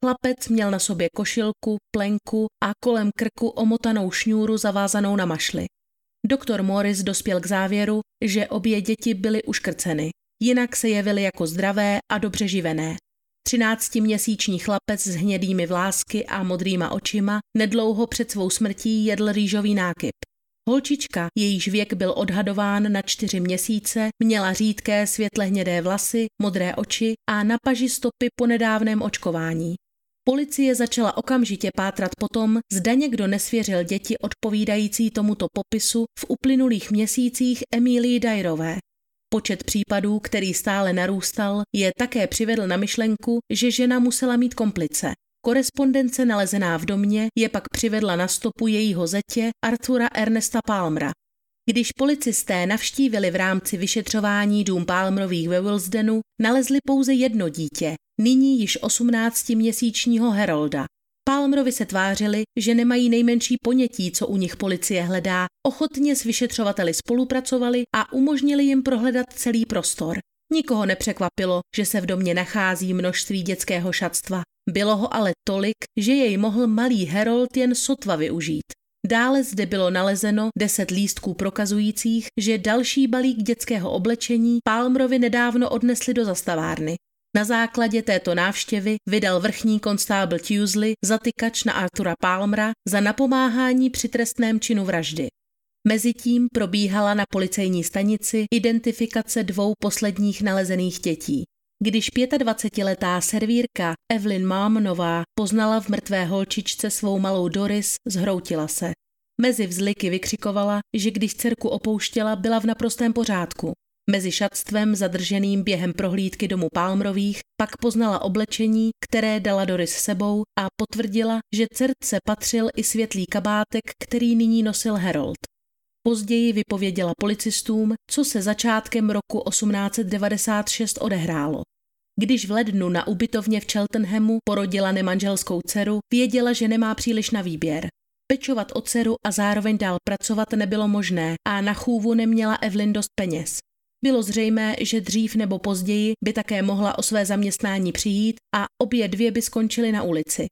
Chlapec měl na sobě košilku, plenku a kolem krku omotanou šňůru zavázanou na mašli. Doktor Morris dospěl k závěru, že obě děti byly uškrceny, jinak se jevily jako zdravé a dobře živené. Třináctiměsíční chlapec s hnědými vlásky a modrýma očima nedlouho před svou smrtí jedl rýžový nákyp. Holčička, jejíž věk byl odhadován na čtyři měsíce, měla řídké světle hnědé vlasy, modré oči a na paži stopy po nedávném očkování. Policie začala okamžitě pátrat potom, zda někdo nesvěřil děti odpovídající tomuto popisu v uplynulých měsících Emílii Dajrové. Počet případů, který stále narůstal, je také přivedl na myšlenku, že žena musela mít komplice. Korespondence nalezená v domě je pak přivedla na stopu jejího zetě Artura Ernesta Palmera. Když policisté navštívili v rámci vyšetřování dům Palmerových ve Willsdenu, nalezli pouze jedno dítě, nyní již 18-měsíčního Herolda. Palmerovi se tvářili, že nemají nejmenší ponětí, co u nich policie hledá, ochotně s vyšetřovateli spolupracovali a umožnili jim prohledat celý prostor. Nikoho nepřekvapilo, že se v domě nachází množství dětského šatstva. Bylo ho ale tolik, že jej mohl malý Herold jen sotva využít. Dále zde bylo nalezeno deset lístků prokazujících, že další balík dětského oblečení Palmerovi nedávno odnesli do zastavárny. Na základě této návštěvy vydal vrchní konstábl Tuesley zatykač na Artura Palmera za napomáhání při trestném činu vraždy. Mezitím probíhala na policejní stanici identifikace dvou posledních nalezených dětí. Když 25-letá servírka Evelyn Mámnová poznala v mrtvé holčičce svou malou Doris, zhroutila se. Mezi vzliky vykřikovala, že když dcerku opouštěla, byla v naprostém pořádku. Mezi šatstvem zadrženým během prohlídky domu Palmrových pak poznala oblečení, které dala Doris sebou a potvrdila, že dcerce patřil i světlý kabátek, který nyní nosil Harold. Později vypověděla policistům, co se začátkem roku 1896 odehrálo. Když v lednu na ubytovně v Cheltenhamu porodila nemanželskou dceru, věděla, že nemá příliš na výběr. Pečovat o dceru a zároveň dál pracovat nebylo možné a na chůvu neměla Evelyn dost peněz. Bylo zřejmé, že dřív nebo později by také mohla o své zaměstnání přijít a obě dvě by skončily na ulici.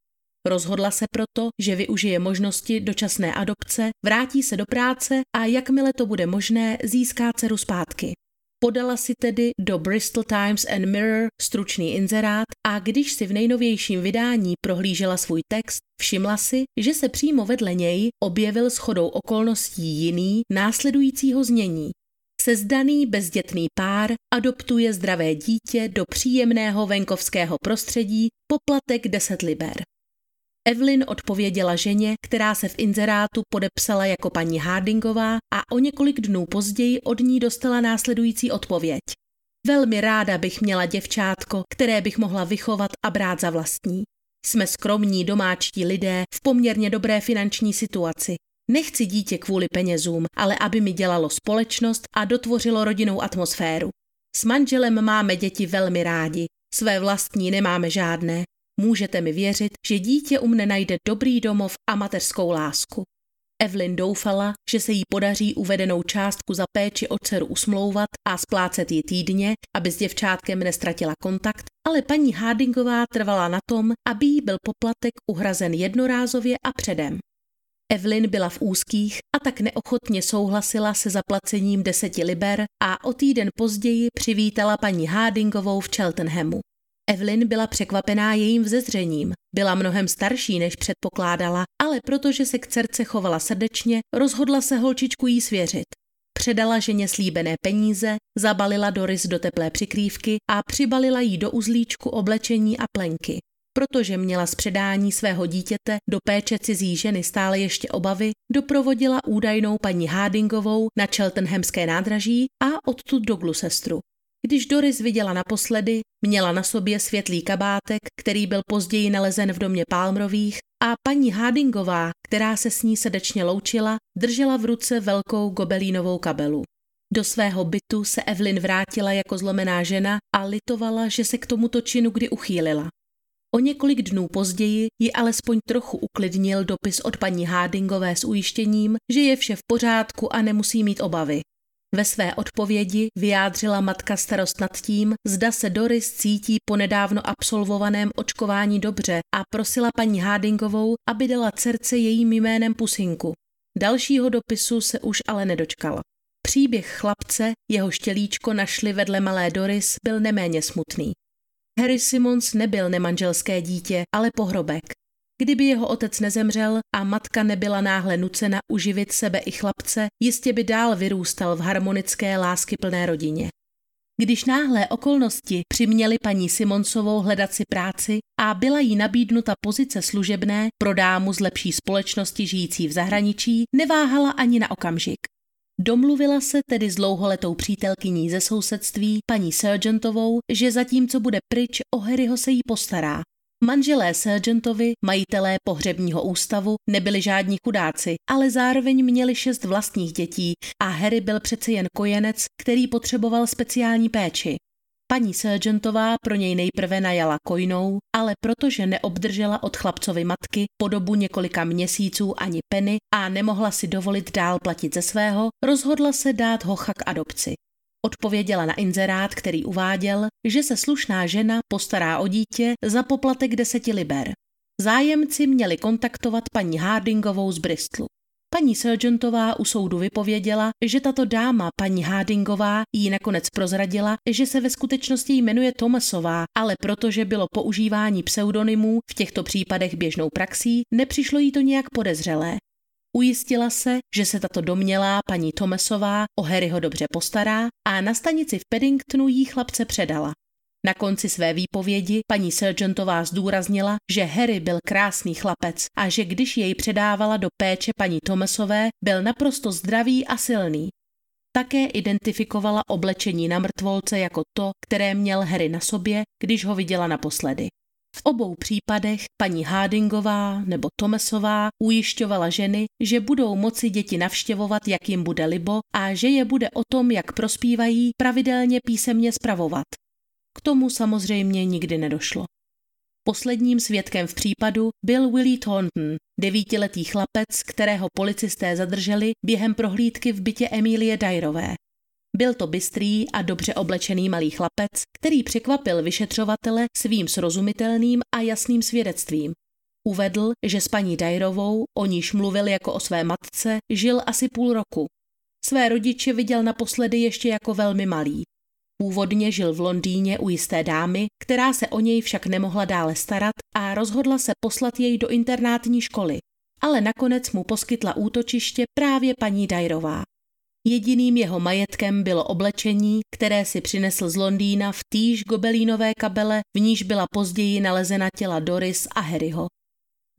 Rozhodla se proto, že využije možnosti dočasné adopce, vrátí se do práce a jakmile to bude možné, získá dceru zpátky. Podala si tedy do Bristol Times and Mirror stručný inzerát a když si v nejnovějším vydání prohlížela svůj text, všimla si, že se přímo vedle něj objevil shodou okolností jiný následujícího znění. Sezdaný bezdětný pár adoptuje zdravé dítě do příjemného venkovského prostředí poplatek 10 liber. Evelyn odpověděla ženě, která se v inzerátu podepsala jako paní Hardingová a o několik dnů později od ní dostala následující odpověď. Velmi ráda bych měla děvčátko, které bych mohla vychovat a brát za vlastní. Jsme skromní domáčtí lidé v poměrně dobré finanční situaci. Nechci dítě kvůli penězům, ale aby mi dělalo společnost a dotvořilo rodinnou atmosféru. S manželem máme děti velmi rádi, své vlastní nemáme žádné, Můžete mi věřit, že dítě u mne najde dobrý domov a mateřskou lásku. Evelyn doufala, že se jí podaří uvedenou částku za péči o dceru usmlouvat a splácet ji týdně, aby s děvčátkem nestratila kontakt, ale paní Hardingová trvala na tom, aby jí byl poplatek uhrazen jednorázově a předem. Evelyn byla v úzkých a tak neochotně souhlasila se zaplacením deseti liber a o týden později přivítala paní Hardingovou v Cheltenhamu. Evelyn byla překvapená jejím vzezřením. Byla mnohem starší, než předpokládala, ale protože se k dcerce chovala srdečně, rozhodla se holčičku jí svěřit. Předala ženě slíbené peníze, zabalila Doris do teplé přikrývky a přibalila jí do uzlíčku oblečení a plenky. Protože měla z předání svého dítěte do péče cizí ženy stále ještě obavy, doprovodila údajnou paní Hardingovou na Cheltenhamské nádraží a odtud do Gloucesteru. Když Doris viděla naposledy, měla na sobě světlý kabátek, který byl později nalezen v domě Palmrových a paní Hardingová, která se s ní srdečně loučila, držela v ruce velkou gobelínovou kabelu. Do svého bytu se Evelyn vrátila jako zlomená žena a litovala, že se k tomuto činu kdy uchýlila. O několik dnů později ji alespoň trochu uklidnil dopis od paní Hardingové s ujištěním, že je vše v pořádku a nemusí mít obavy. Ve své odpovědi vyjádřila matka starost nad tím, zda se Doris cítí po nedávno absolvovaném očkování dobře a prosila paní Hardingovou, aby dala dcerce jejím jménem pusinku. Dalšího dopisu se už ale nedočkala. Příběh chlapce, jeho štělíčko našli vedle malé Doris, byl neméně smutný. Harry Simons nebyl nemanželské dítě, ale pohrobek. Kdyby jeho otec nezemřel a matka nebyla náhle nucena uživit sebe i chlapce, jistě by dál vyrůstal v harmonické láskyplné rodině. Když náhlé okolnosti přiměly paní Simonsovou hledat si práci a byla jí nabídnuta pozice služebné pro dámu z lepší společnosti žijící v zahraničí, neváhala ani na okamžik. Domluvila se tedy s dlouholetou přítelkyní ze sousedství, paní Sergeantovou, že zatímco bude pryč, o Harryho se jí postará. Manželé Sergeantovi, majitelé pohřebního ústavu, nebyli žádní chudáci, ale zároveň měli šest vlastních dětí a Harry byl přece jen kojenec, který potřeboval speciální péči. Paní Sergeantová pro něj nejprve najala kojnou, ale protože neobdržela od chlapcovi matky po dobu několika měsíců ani peny a nemohla si dovolit dál platit ze svého, rozhodla se dát hocha k adopci. Odpověděla na inzerát, který uváděl, že se slušná žena postará o dítě za poplatek deseti liber. Zájemci měli kontaktovat paní Hardingovou z Bristolu. Paní Sergeantová u soudu vypověděla, že tato dáma, paní Hardingová, jí nakonec prozradila, že se ve skutečnosti jmenuje Thomasová, ale protože bylo používání pseudonymů v těchto případech běžnou praxí, nepřišlo jí to nějak podezřelé. Ujistila se, že se tato domělá paní Thomasová o Harryho dobře postará a na stanici v Paddingtonu jí chlapce předala. Na konci své výpovědi paní Sergeantová zdůraznila, že Harry byl krásný chlapec a že když jej předávala do péče paní Thomasové, byl naprosto zdravý a silný. Také identifikovala oblečení na mrtvolce jako to, které měl Harry na sobě, když ho viděla naposledy. V obou případech paní Hardingová nebo Tomesová ujišťovala ženy, že budou moci děti navštěvovat, jak jim bude libo a že je bude o tom, jak prospívají, pravidelně písemně spravovat. K tomu samozřejmě nikdy nedošlo. Posledním svědkem v případu byl Willie Thornton, devítiletý chlapec, kterého policisté zadrželi během prohlídky v bytě Emilie Dyrové. Byl to bystrý a dobře oblečený malý chlapec, který překvapil vyšetřovatele svým srozumitelným a jasným svědectvím. Uvedl, že s paní Dajrovou, o níž mluvil jako o své matce, žil asi půl roku. Své rodiče viděl naposledy ještě jako velmi malý. Původně žil v Londýně u jisté dámy, která se o něj však nemohla dále starat a rozhodla se poslat jej do internátní školy. Ale nakonec mu poskytla útočiště právě paní Dajrová. Jediným jeho majetkem bylo oblečení, které si přinesl z Londýna v týž gobelínové kabele, v níž byla později nalezena těla Doris a Harryho.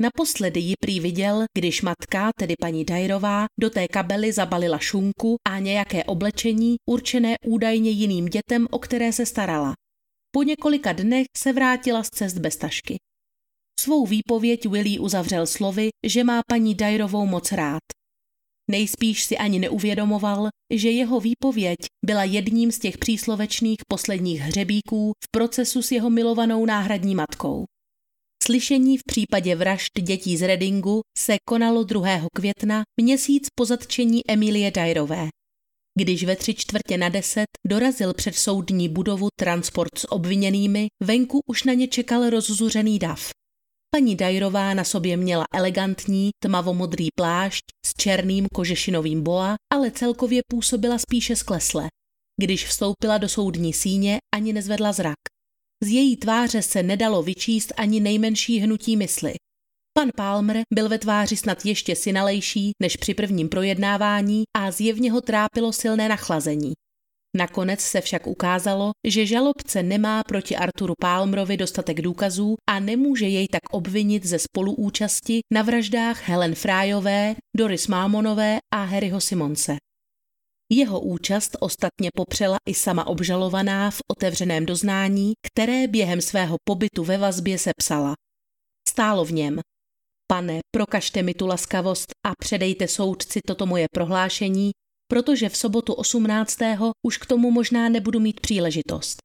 Naposledy ji prý viděl, když matka, tedy paní Dajrová, do té kabely zabalila šunku a nějaké oblečení určené údajně jiným dětem, o které se starala. Po několika dnech se vrátila z cest bez tašky. Svou výpověď Willy uzavřel slovy, že má paní Dajrovou moc rád. Nejspíš si ani neuvědomoval, že jeho výpověď byla jedním z těch příslovečných posledních hřebíků v procesu s jeho milovanou náhradní matkou. Slyšení v případě vražd dětí z Redingu se konalo 2. května, měsíc po zatčení Emilie Dajrové. Když ve tři čtvrtě na deset dorazil před soudní budovu transport s obviněnými, venku už na ně čekal rozzuřený dav. Paní Dajrová na sobě měla elegantní tmavomodrý plášť s černým kožešinovým boa, ale celkově působila spíše sklesle. Když vstoupila do soudní síně, ani nezvedla zrak. Z její tváře se nedalo vyčíst ani nejmenší hnutí mysli. Pan Palmer byl ve tváři snad ještě synalejší než při prvním projednávání a zjevně ho trápilo silné nachlazení. Nakonec se však ukázalo, že žalobce nemá proti Arturu Palmerovi dostatek důkazů a nemůže jej tak obvinit ze spoluúčasti na vraždách Helen Fryové, Doris Mámonové a Harryho Simonse. Jeho účast ostatně popřela i sama obžalovaná v otevřeném doznání, které během svého pobytu ve vazbě sepsala. Stálo v něm. Pane, prokažte mi tu laskavost a předejte soudci toto moje prohlášení, protože v sobotu 18. už k tomu možná nebudu mít příležitost.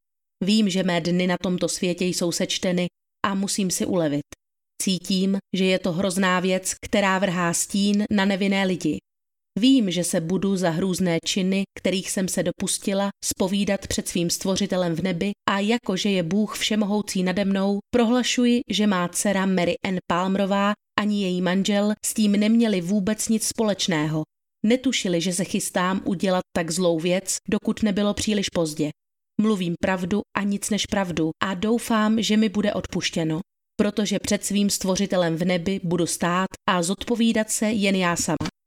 Vím, že mé dny na tomto světě jsou sečteny a musím si ulevit. Cítím, že je to hrozná věc, která vrhá stín na nevinné lidi. Vím, že se budu za hrůzné činy, kterých jsem se dopustila, spovídat před svým stvořitelem v nebi a jakože je Bůh všemohoucí nade mnou, prohlašuji, že má dcera Mary Ann Palmerová ani její manžel s tím neměli vůbec nic společného. Netušili, že se chystám udělat tak zlou věc, dokud nebylo příliš pozdě. Mluvím pravdu a nic než pravdu a doufám, že mi bude odpuštěno, protože před svým stvořitelem v nebi budu stát a zodpovídat se jen já sama.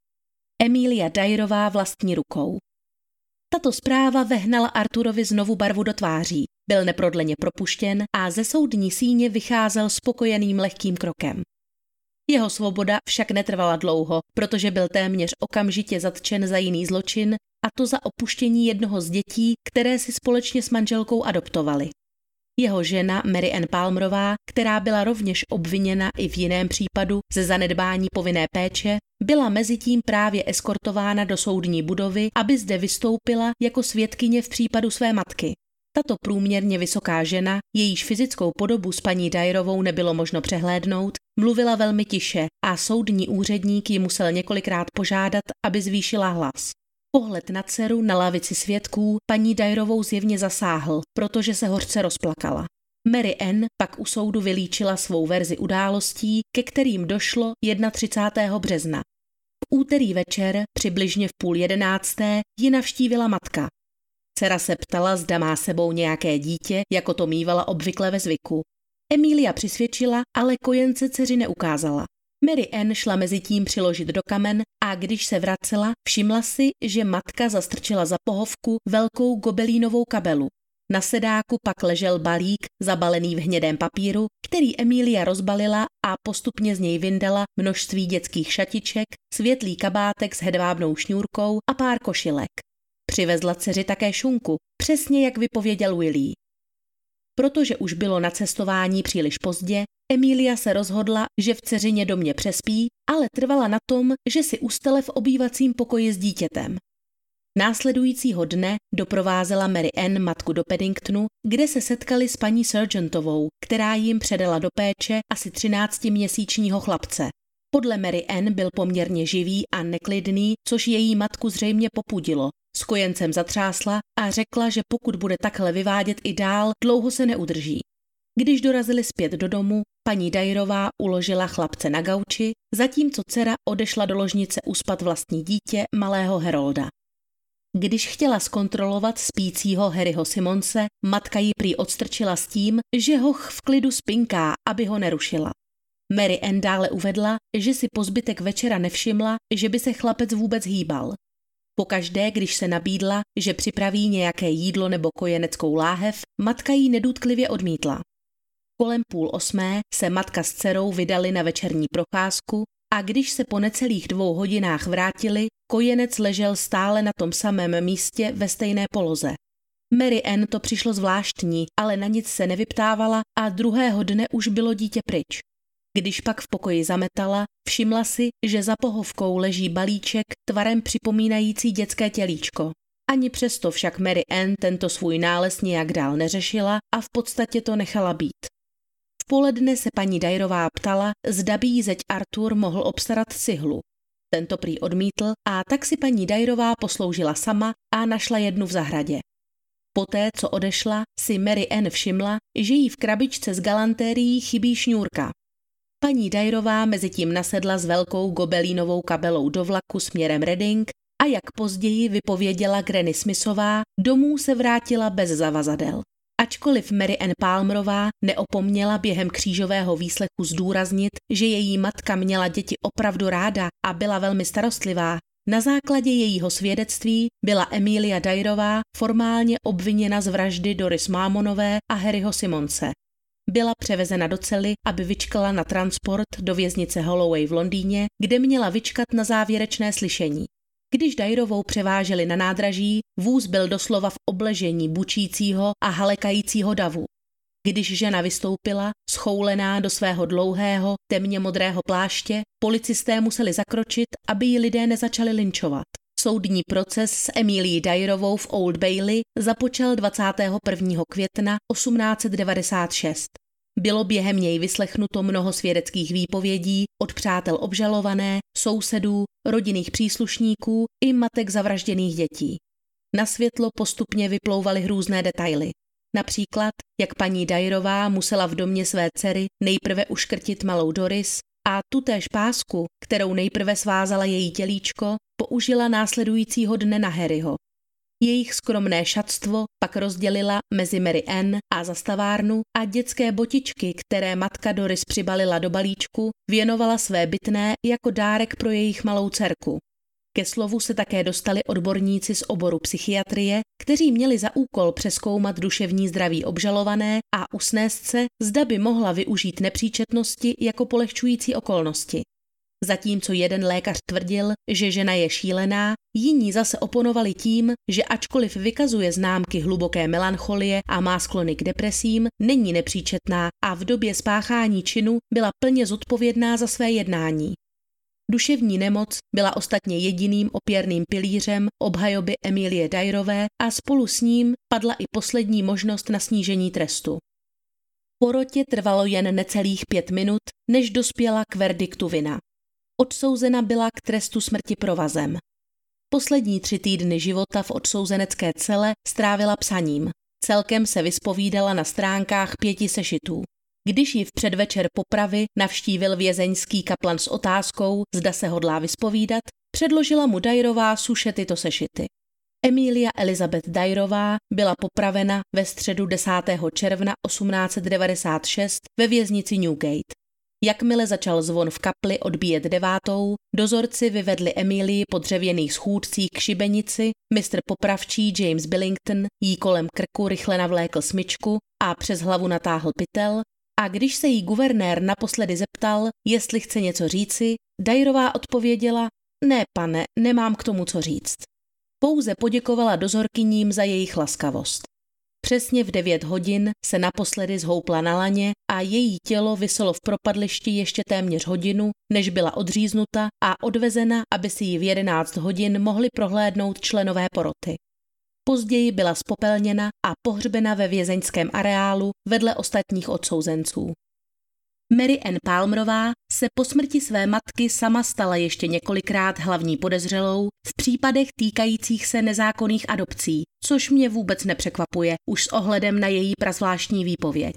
Emília Dajrová vlastní rukou. Tato zpráva vehnala Arturovi znovu barvu do tváří. Byl neprodleně propuštěn a ze soudní síně vycházel spokojeným lehkým krokem. Jeho svoboda však netrvala dlouho, protože byl téměř okamžitě zatčen za jiný zločin, a to za opuštění jednoho z dětí, které si společně s manželkou adoptovali. Jeho žena Mary Ann Palmerová, která byla rovněž obviněna i v jiném případu ze zanedbání povinné péče, byla mezitím právě eskortována do soudní budovy, aby zde vystoupila jako svědkyně v případu své matky. Tato průměrně vysoká žena, jejíž fyzickou podobu s paní Dyerovou nebylo možno přehlédnout, mluvila velmi tiše a soudní úředník ji musel několikrát požádat, aby zvýšila hlas. Pohled na dceru na lavici svědků paní Dyerovou zjevně zasáhl, protože se hořce rozplakala. Mary Ann pak u soudu vylíčila svou verzi událostí, ke kterým došlo 31. března. V úterý večer, přibližně v půl jedenácté, ji navštívila matka. Dcera se ptala, zda má sebou nějaké dítě, jako to mývala obvykle ve zvyku. Emília přisvědčila, ale kojence dceři neukázala. Mary Ann šla mezi tím přiložit do kamen a když se vracela, všimla si, že matka zastrčila za pohovku velkou gobelínovou kabelu. Na sedáku pak ležel balík zabalený v hnědém papíru, který Emília rozbalila a postupně z něj vyndala množství dětských šatiček, světlý kabátek s hedvábnou šňůrkou a pár košilek. Přivezla dceři také šunku, přesně jak vypověděl Willy. Protože už bylo na cestování příliš pozdě, Emília se rozhodla, že v dceřině domě přespí, ale trvala na tom, že si ustele v obývacím pokoji s dítětem. Následujícího dne doprovázela Mary Ann matku do Paddingtonu, kde se setkali s paní Sargentovou, která jim předala do péče asi 13-měsíčního chlapce. Podle Mary Ann byl poměrně živý a neklidný, což její matku zřejmě popudilo. S kojencem zatřásla a řekla, že pokud bude takhle vyvádět i dál, dlouho se neudrží. Když dorazili zpět do domu, paní Dajrová uložila chlapce na gauči, zatímco dcera odešla do ložnice uspat vlastní dítě, malého Herolda. Když chtěla zkontrolovat spícího Harryho Simonse, matka ji prý odstrčila s tím, že ho v klidu spinká, aby ho nerušila. Mary Ann dále uvedla, že si po zbytek večera nevšimla, že by se chlapec vůbec hýbal. Pokaždé, když se nabídla, že připraví nějaké jídlo nebo kojeneckou láhev, matka jí nedůtklivě odmítla. Kolem půl osmé se matka s dcerou vydali na večerní procházku a když se po necelých dvou hodinách vrátili, kojenec ležel stále na tom samém místě ve stejné poloze. Mary Ann to přišlo zvláštní, ale na nic se nevyptávala a druhého dne už bylo dítě pryč. Když pak v pokoji zametala, všimla si, že za pohovkou leží balíček tvarem připomínající dětské tělíčko. Ani přesto však Mary Ann tento svůj nález nějak dál neřešila a v podstatě to nechala být. V poledne se paní Dajrová ptala, zda by jí zeď Artur mohl obstarat cihlu. Tento prý odmítl a tak si paní Dajrová posloužila sama a našla jednu v zahradě. Poté, co odešla, si Mary Ann všimla, že jí v krabičce s galantérií chybí šňůrka. Paní Dajrová mezitím nasedla s velkou gobelínovou kabelou do vlaku směrem Reading a jak později vypověděla Granny Smithová, domů se vrátila bez zavazadel. Ačkoliv Mary Ann Palmerová neopomněla během křížového výslechu zdůraznit, že její matka měla děti opravdu ráda a byla velmi starostlivá, na základě jejího svědectví byla Emilia Dajrová formálně obviněna z vraždy Doris Mámonové a Harryho Simonce. Byla převezena do cely, aby vyčkala na transport do věznice Holloway v Londýně, kde měla vyčkat na závěrečné slyšení. Když Dajrovou převáželi na nádraží, vůz byl doslova v obležení bučícího a halekajícího davu. Když žena vystoupila, schoulená do svého dlouhého, temně modrého pláště, policisté museli zakročit, aby ji lidé nezačali linčovat. Soudní proces s Emílií Dyerovou v Old Bailey započal 21. května 1896. Bylo během něj vyslechnuto mnoho svědeckých výpovědí od přátel obžalované, sousedů, rodinných příslušníků i matek zavražděných dětí. Na světlo postupně vyplouvaly hrůzné detaily. Například, jak paní Dajrová musela v domě své dcery nejprve uškrtit malou Doris a tutéž pásku, kterou nejprve svázala její tělíčko, použila následujícího dne na Harryho. Jejich skromné šatstvo pak rozdělila mezi Mary Ann a zastavárnu a dětské botičky, které matka Doris přibalila do balíčku, věnovala své bytné jako dárek pro jejich malou dcerku. Ke slovu se také dostali odborníci z oboru psychiatrie, kteří měli za úkol přeskoumat duševní zdraví obžalované a usnést se, zda by mohla využít nepříčetnosti jako polehčující okolnosti. Zatímco jeden lékař tvrdil, že žena je šílená, jiní zase oponovali tím, že ačkoliv vykazuje známky hluboké melancholie a má sklony k depresím, není nepříčetná a v době spáchání činu byla plně zodpovědná za své jednání. Duševní nemoc byla ostatně jediným opěrným pilířem obhajoby Emilie Dajrové a spolu s ním padla i poslední možnost na snížení trestu. Porotě trvalo jen necelých pět minut, než dospěla k verdiktu vina. Odsouzena byla k trestu smrti provazem. Poslední tři týdny života v odsouzenecké cele strávila psaním. Celkem se vyspovídala na stránkách pěti sešitů. Když ji v předvečer popravy navštívil vězeňský kaplan s otázkou, zda se hodlá vyspovídat, předložila mu Dajrová suše tyto sešity. Emília Elizabeth Dajrová byla popravena ve středu 10. června 1896 ve věznici Newgate. Jakmile začal zvon v kapli odbíjet devátou, dozorci vyvedli Emílii po dřevěných schůdcích k šibenici, mistr popravčí James Billington jí kolem krku rychle navlékl smyčku a přes hlavu natáhl pytel a když se jí guvernér naposledy zeptal, jestli chce něco říci, Dajrová odpověděla, ne pane, nemám k tomu co říct. Pouze poděkovala dozorkyním za jejich laskavost. Přesně v 9 hodin se naposledy zhoupla na laně a její tělo vyselo v propadlišti ještě téměř hodinu, než byla odříznuta a odvezena, aby si ji v 11 hodin mohli prohlédnout členové poroty. Později byla spopelněna a pohřbena ve vězeňském areálu vedle ostatních odsouzenců. Mary Ann Palmerová se po smrti své matky sama stala ještě několikrát hlavní podezřelou v případech týkajících se nezákonných adopcí, což mě vůbec nepřekvapuje už s ohledem na její prazvláštní výpověď.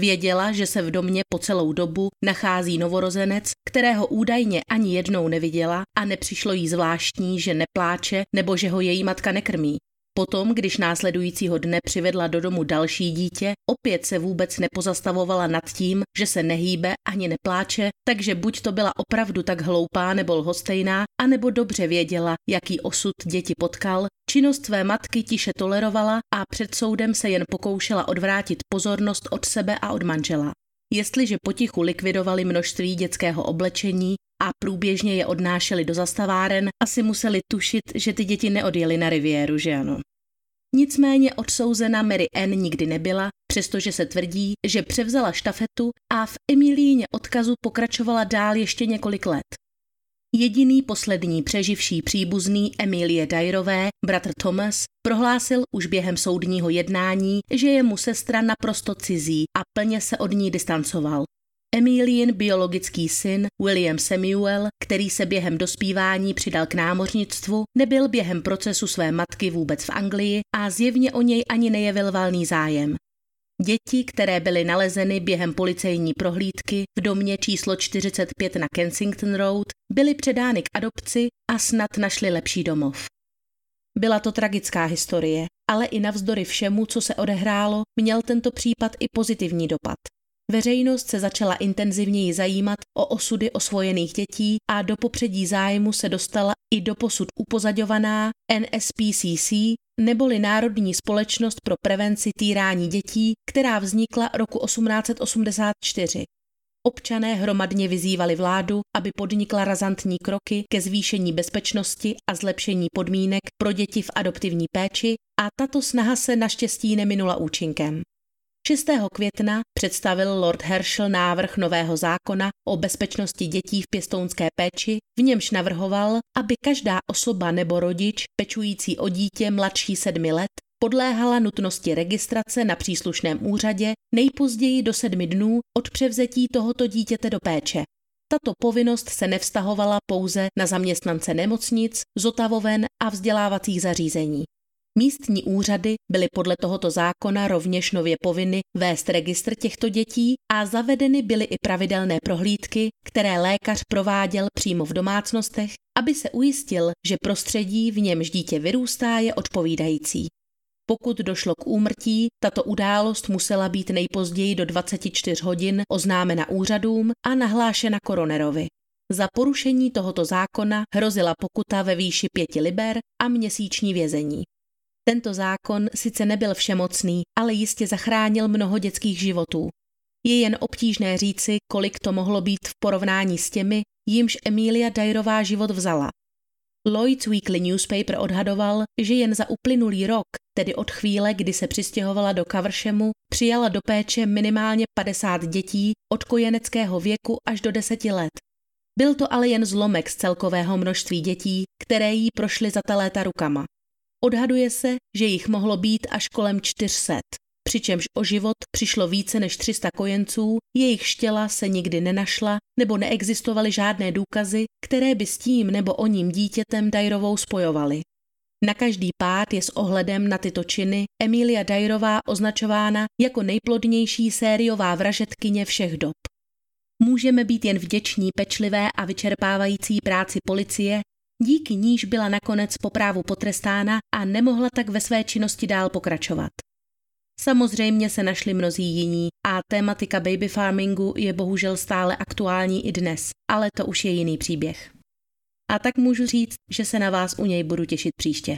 Věděla, že se v domě po celou dobu nachází novorozenec, kterého údajně ani jednou neviděla a nepřišlo jí zvláštní, že nepláče nebo že ho její matka nekrmí. Potom, když následujícího dne přivedla do domu další dítě, opět se vůbec nepozastavovala nad tím, že se nehýbe ani nepláče, takže buď to byla opravdu tak hloupá nebo lhostejná, anebo dobře věděla, jaký osud děti potkal, činnost své matky tiše tolerovala a před soudem se jen pokoušela odvrátit pozornost od sebe a od manžela. Jestliže potichu likvidovali množství dětského oblečení a průběžně je odnášeli do zastaváren, asi museli tušit, že ty děti neodjeli na riviéru, že ano. Nicméně odsouzena Mary Ann nikdy nebyla, přestože se tvrdí, že převzala štafetu a v Emilíně odkazu pokračovala dál ještě několik let. Jediný poslední přeživší příbuzný Emilie Dajrové, bratr Thomas, prohlásil už během soudního jednání, že je mu sestra naprosto cizí a plně se od ní distancoval. Emilien biologický syn William Samuel, který se během dospívání přidal k námořnictvu, nebyl během procesu své matky vůbec v Anglii a zjevně o něj ani nejevil valný zájem. Děti, které byly nalezeny během policejní prohlídky v domě číslo 45 na Kensington Road, byly předány k adopci a snad našly lepší domov. Byla to tragická historie, ale i navzdory všemu, co se odehrálo, měl tento případ i pozitivní dopad. Veřejnost se začala intenzivněji zajímat o osudy osvojených dětí a do popředí zájmu se dostala i do posud upozadovaná NSPCC, neboli Národní společnost pro prevenci týrání dětí, která vznikla roku 1884. Občané hromadně vyzývali vládu, aby podnikla razantní kroky ke zvýšení bezpečnosti a zlepšení podmínek pro děti v adoptivní péči a tato snaha se naštěstí neminula účinkem. 6. května představil Lord Herschel návrh nového zákona o bezpečnosti dětí v pěstounské péči, v němž navrhoval, aby každá osoba nebo rodič pečující o dítě mladší sedmi let podléhala nutnosti registrace na příslušném úřadě nejpozději do sedmi dnů od převzetí tohoto dítěte do péče. Tato povinnost se nevztahovala pouze na zaměstnance nemocnic, zotavoven a vzdělávacích zařízení. Místní úřady byly podle tohoto zákona rovněž nově povinny vést registr těchto dětí a zavedeny byly i pravidelné prohlídky, které lékař prováděl přímo v domácnostech, aby se ujistil, že prostředí, v němž dítě vyrůstá, je odpovídající. Pokud došlo k úmrtí, tato událost musela být nejpozději do 24 hodin oznámena úřadům a nahlášena koronerovi. Za porušení tohoto zákona hrozila pokuta ve výši pěti liber a měsíční vězení. Tento zákon sice nebyl všemocný, ale jistě zachránil mnoho dětských životů. Je jen obtížné říci, kolik to mohlo být v porovnání s těmi, jimž Emilia Dajrová život vzala. Lloyd's Weekly Newspaper odhadoval, že jen za uplynulý rok, tedy od chvíle, kdy se přistěhovala do Kavršemu, přijala do péče minimálně 50 dětí od kojeneckého věku až do 10 let. Byl to ale jen zlomek z celkového množství dětí, které jí prošly za ta léta rukama. Odhaduje se, že jich mohlo být až kolem 400, přičemž o život přišlo více než 300 kojenců, jejich štěla se nikdy nenašla nebo neexistovaly žádné důkazy, které by s tím nebo o ním dítětem Dajrovou spojovaly. Na každý pád je s ohledem na tyto činy Emilia Dajrová označována jako nejplodnější sériová vražetkyně všech dob. Můžeme být jen vděční pečlivé a vyčerpávající práci policie, díky níž byla nakonec po právu potrestána a nemohla tak ve své činnosti dál pokračovat. Samozřejmě se našli mnozí jiní a tématika baby farmingu je bohužel stále aktuální i dnes, ale to už je jiný příběh. A tak můžu říct, že se na vás u něj budu těšit příště.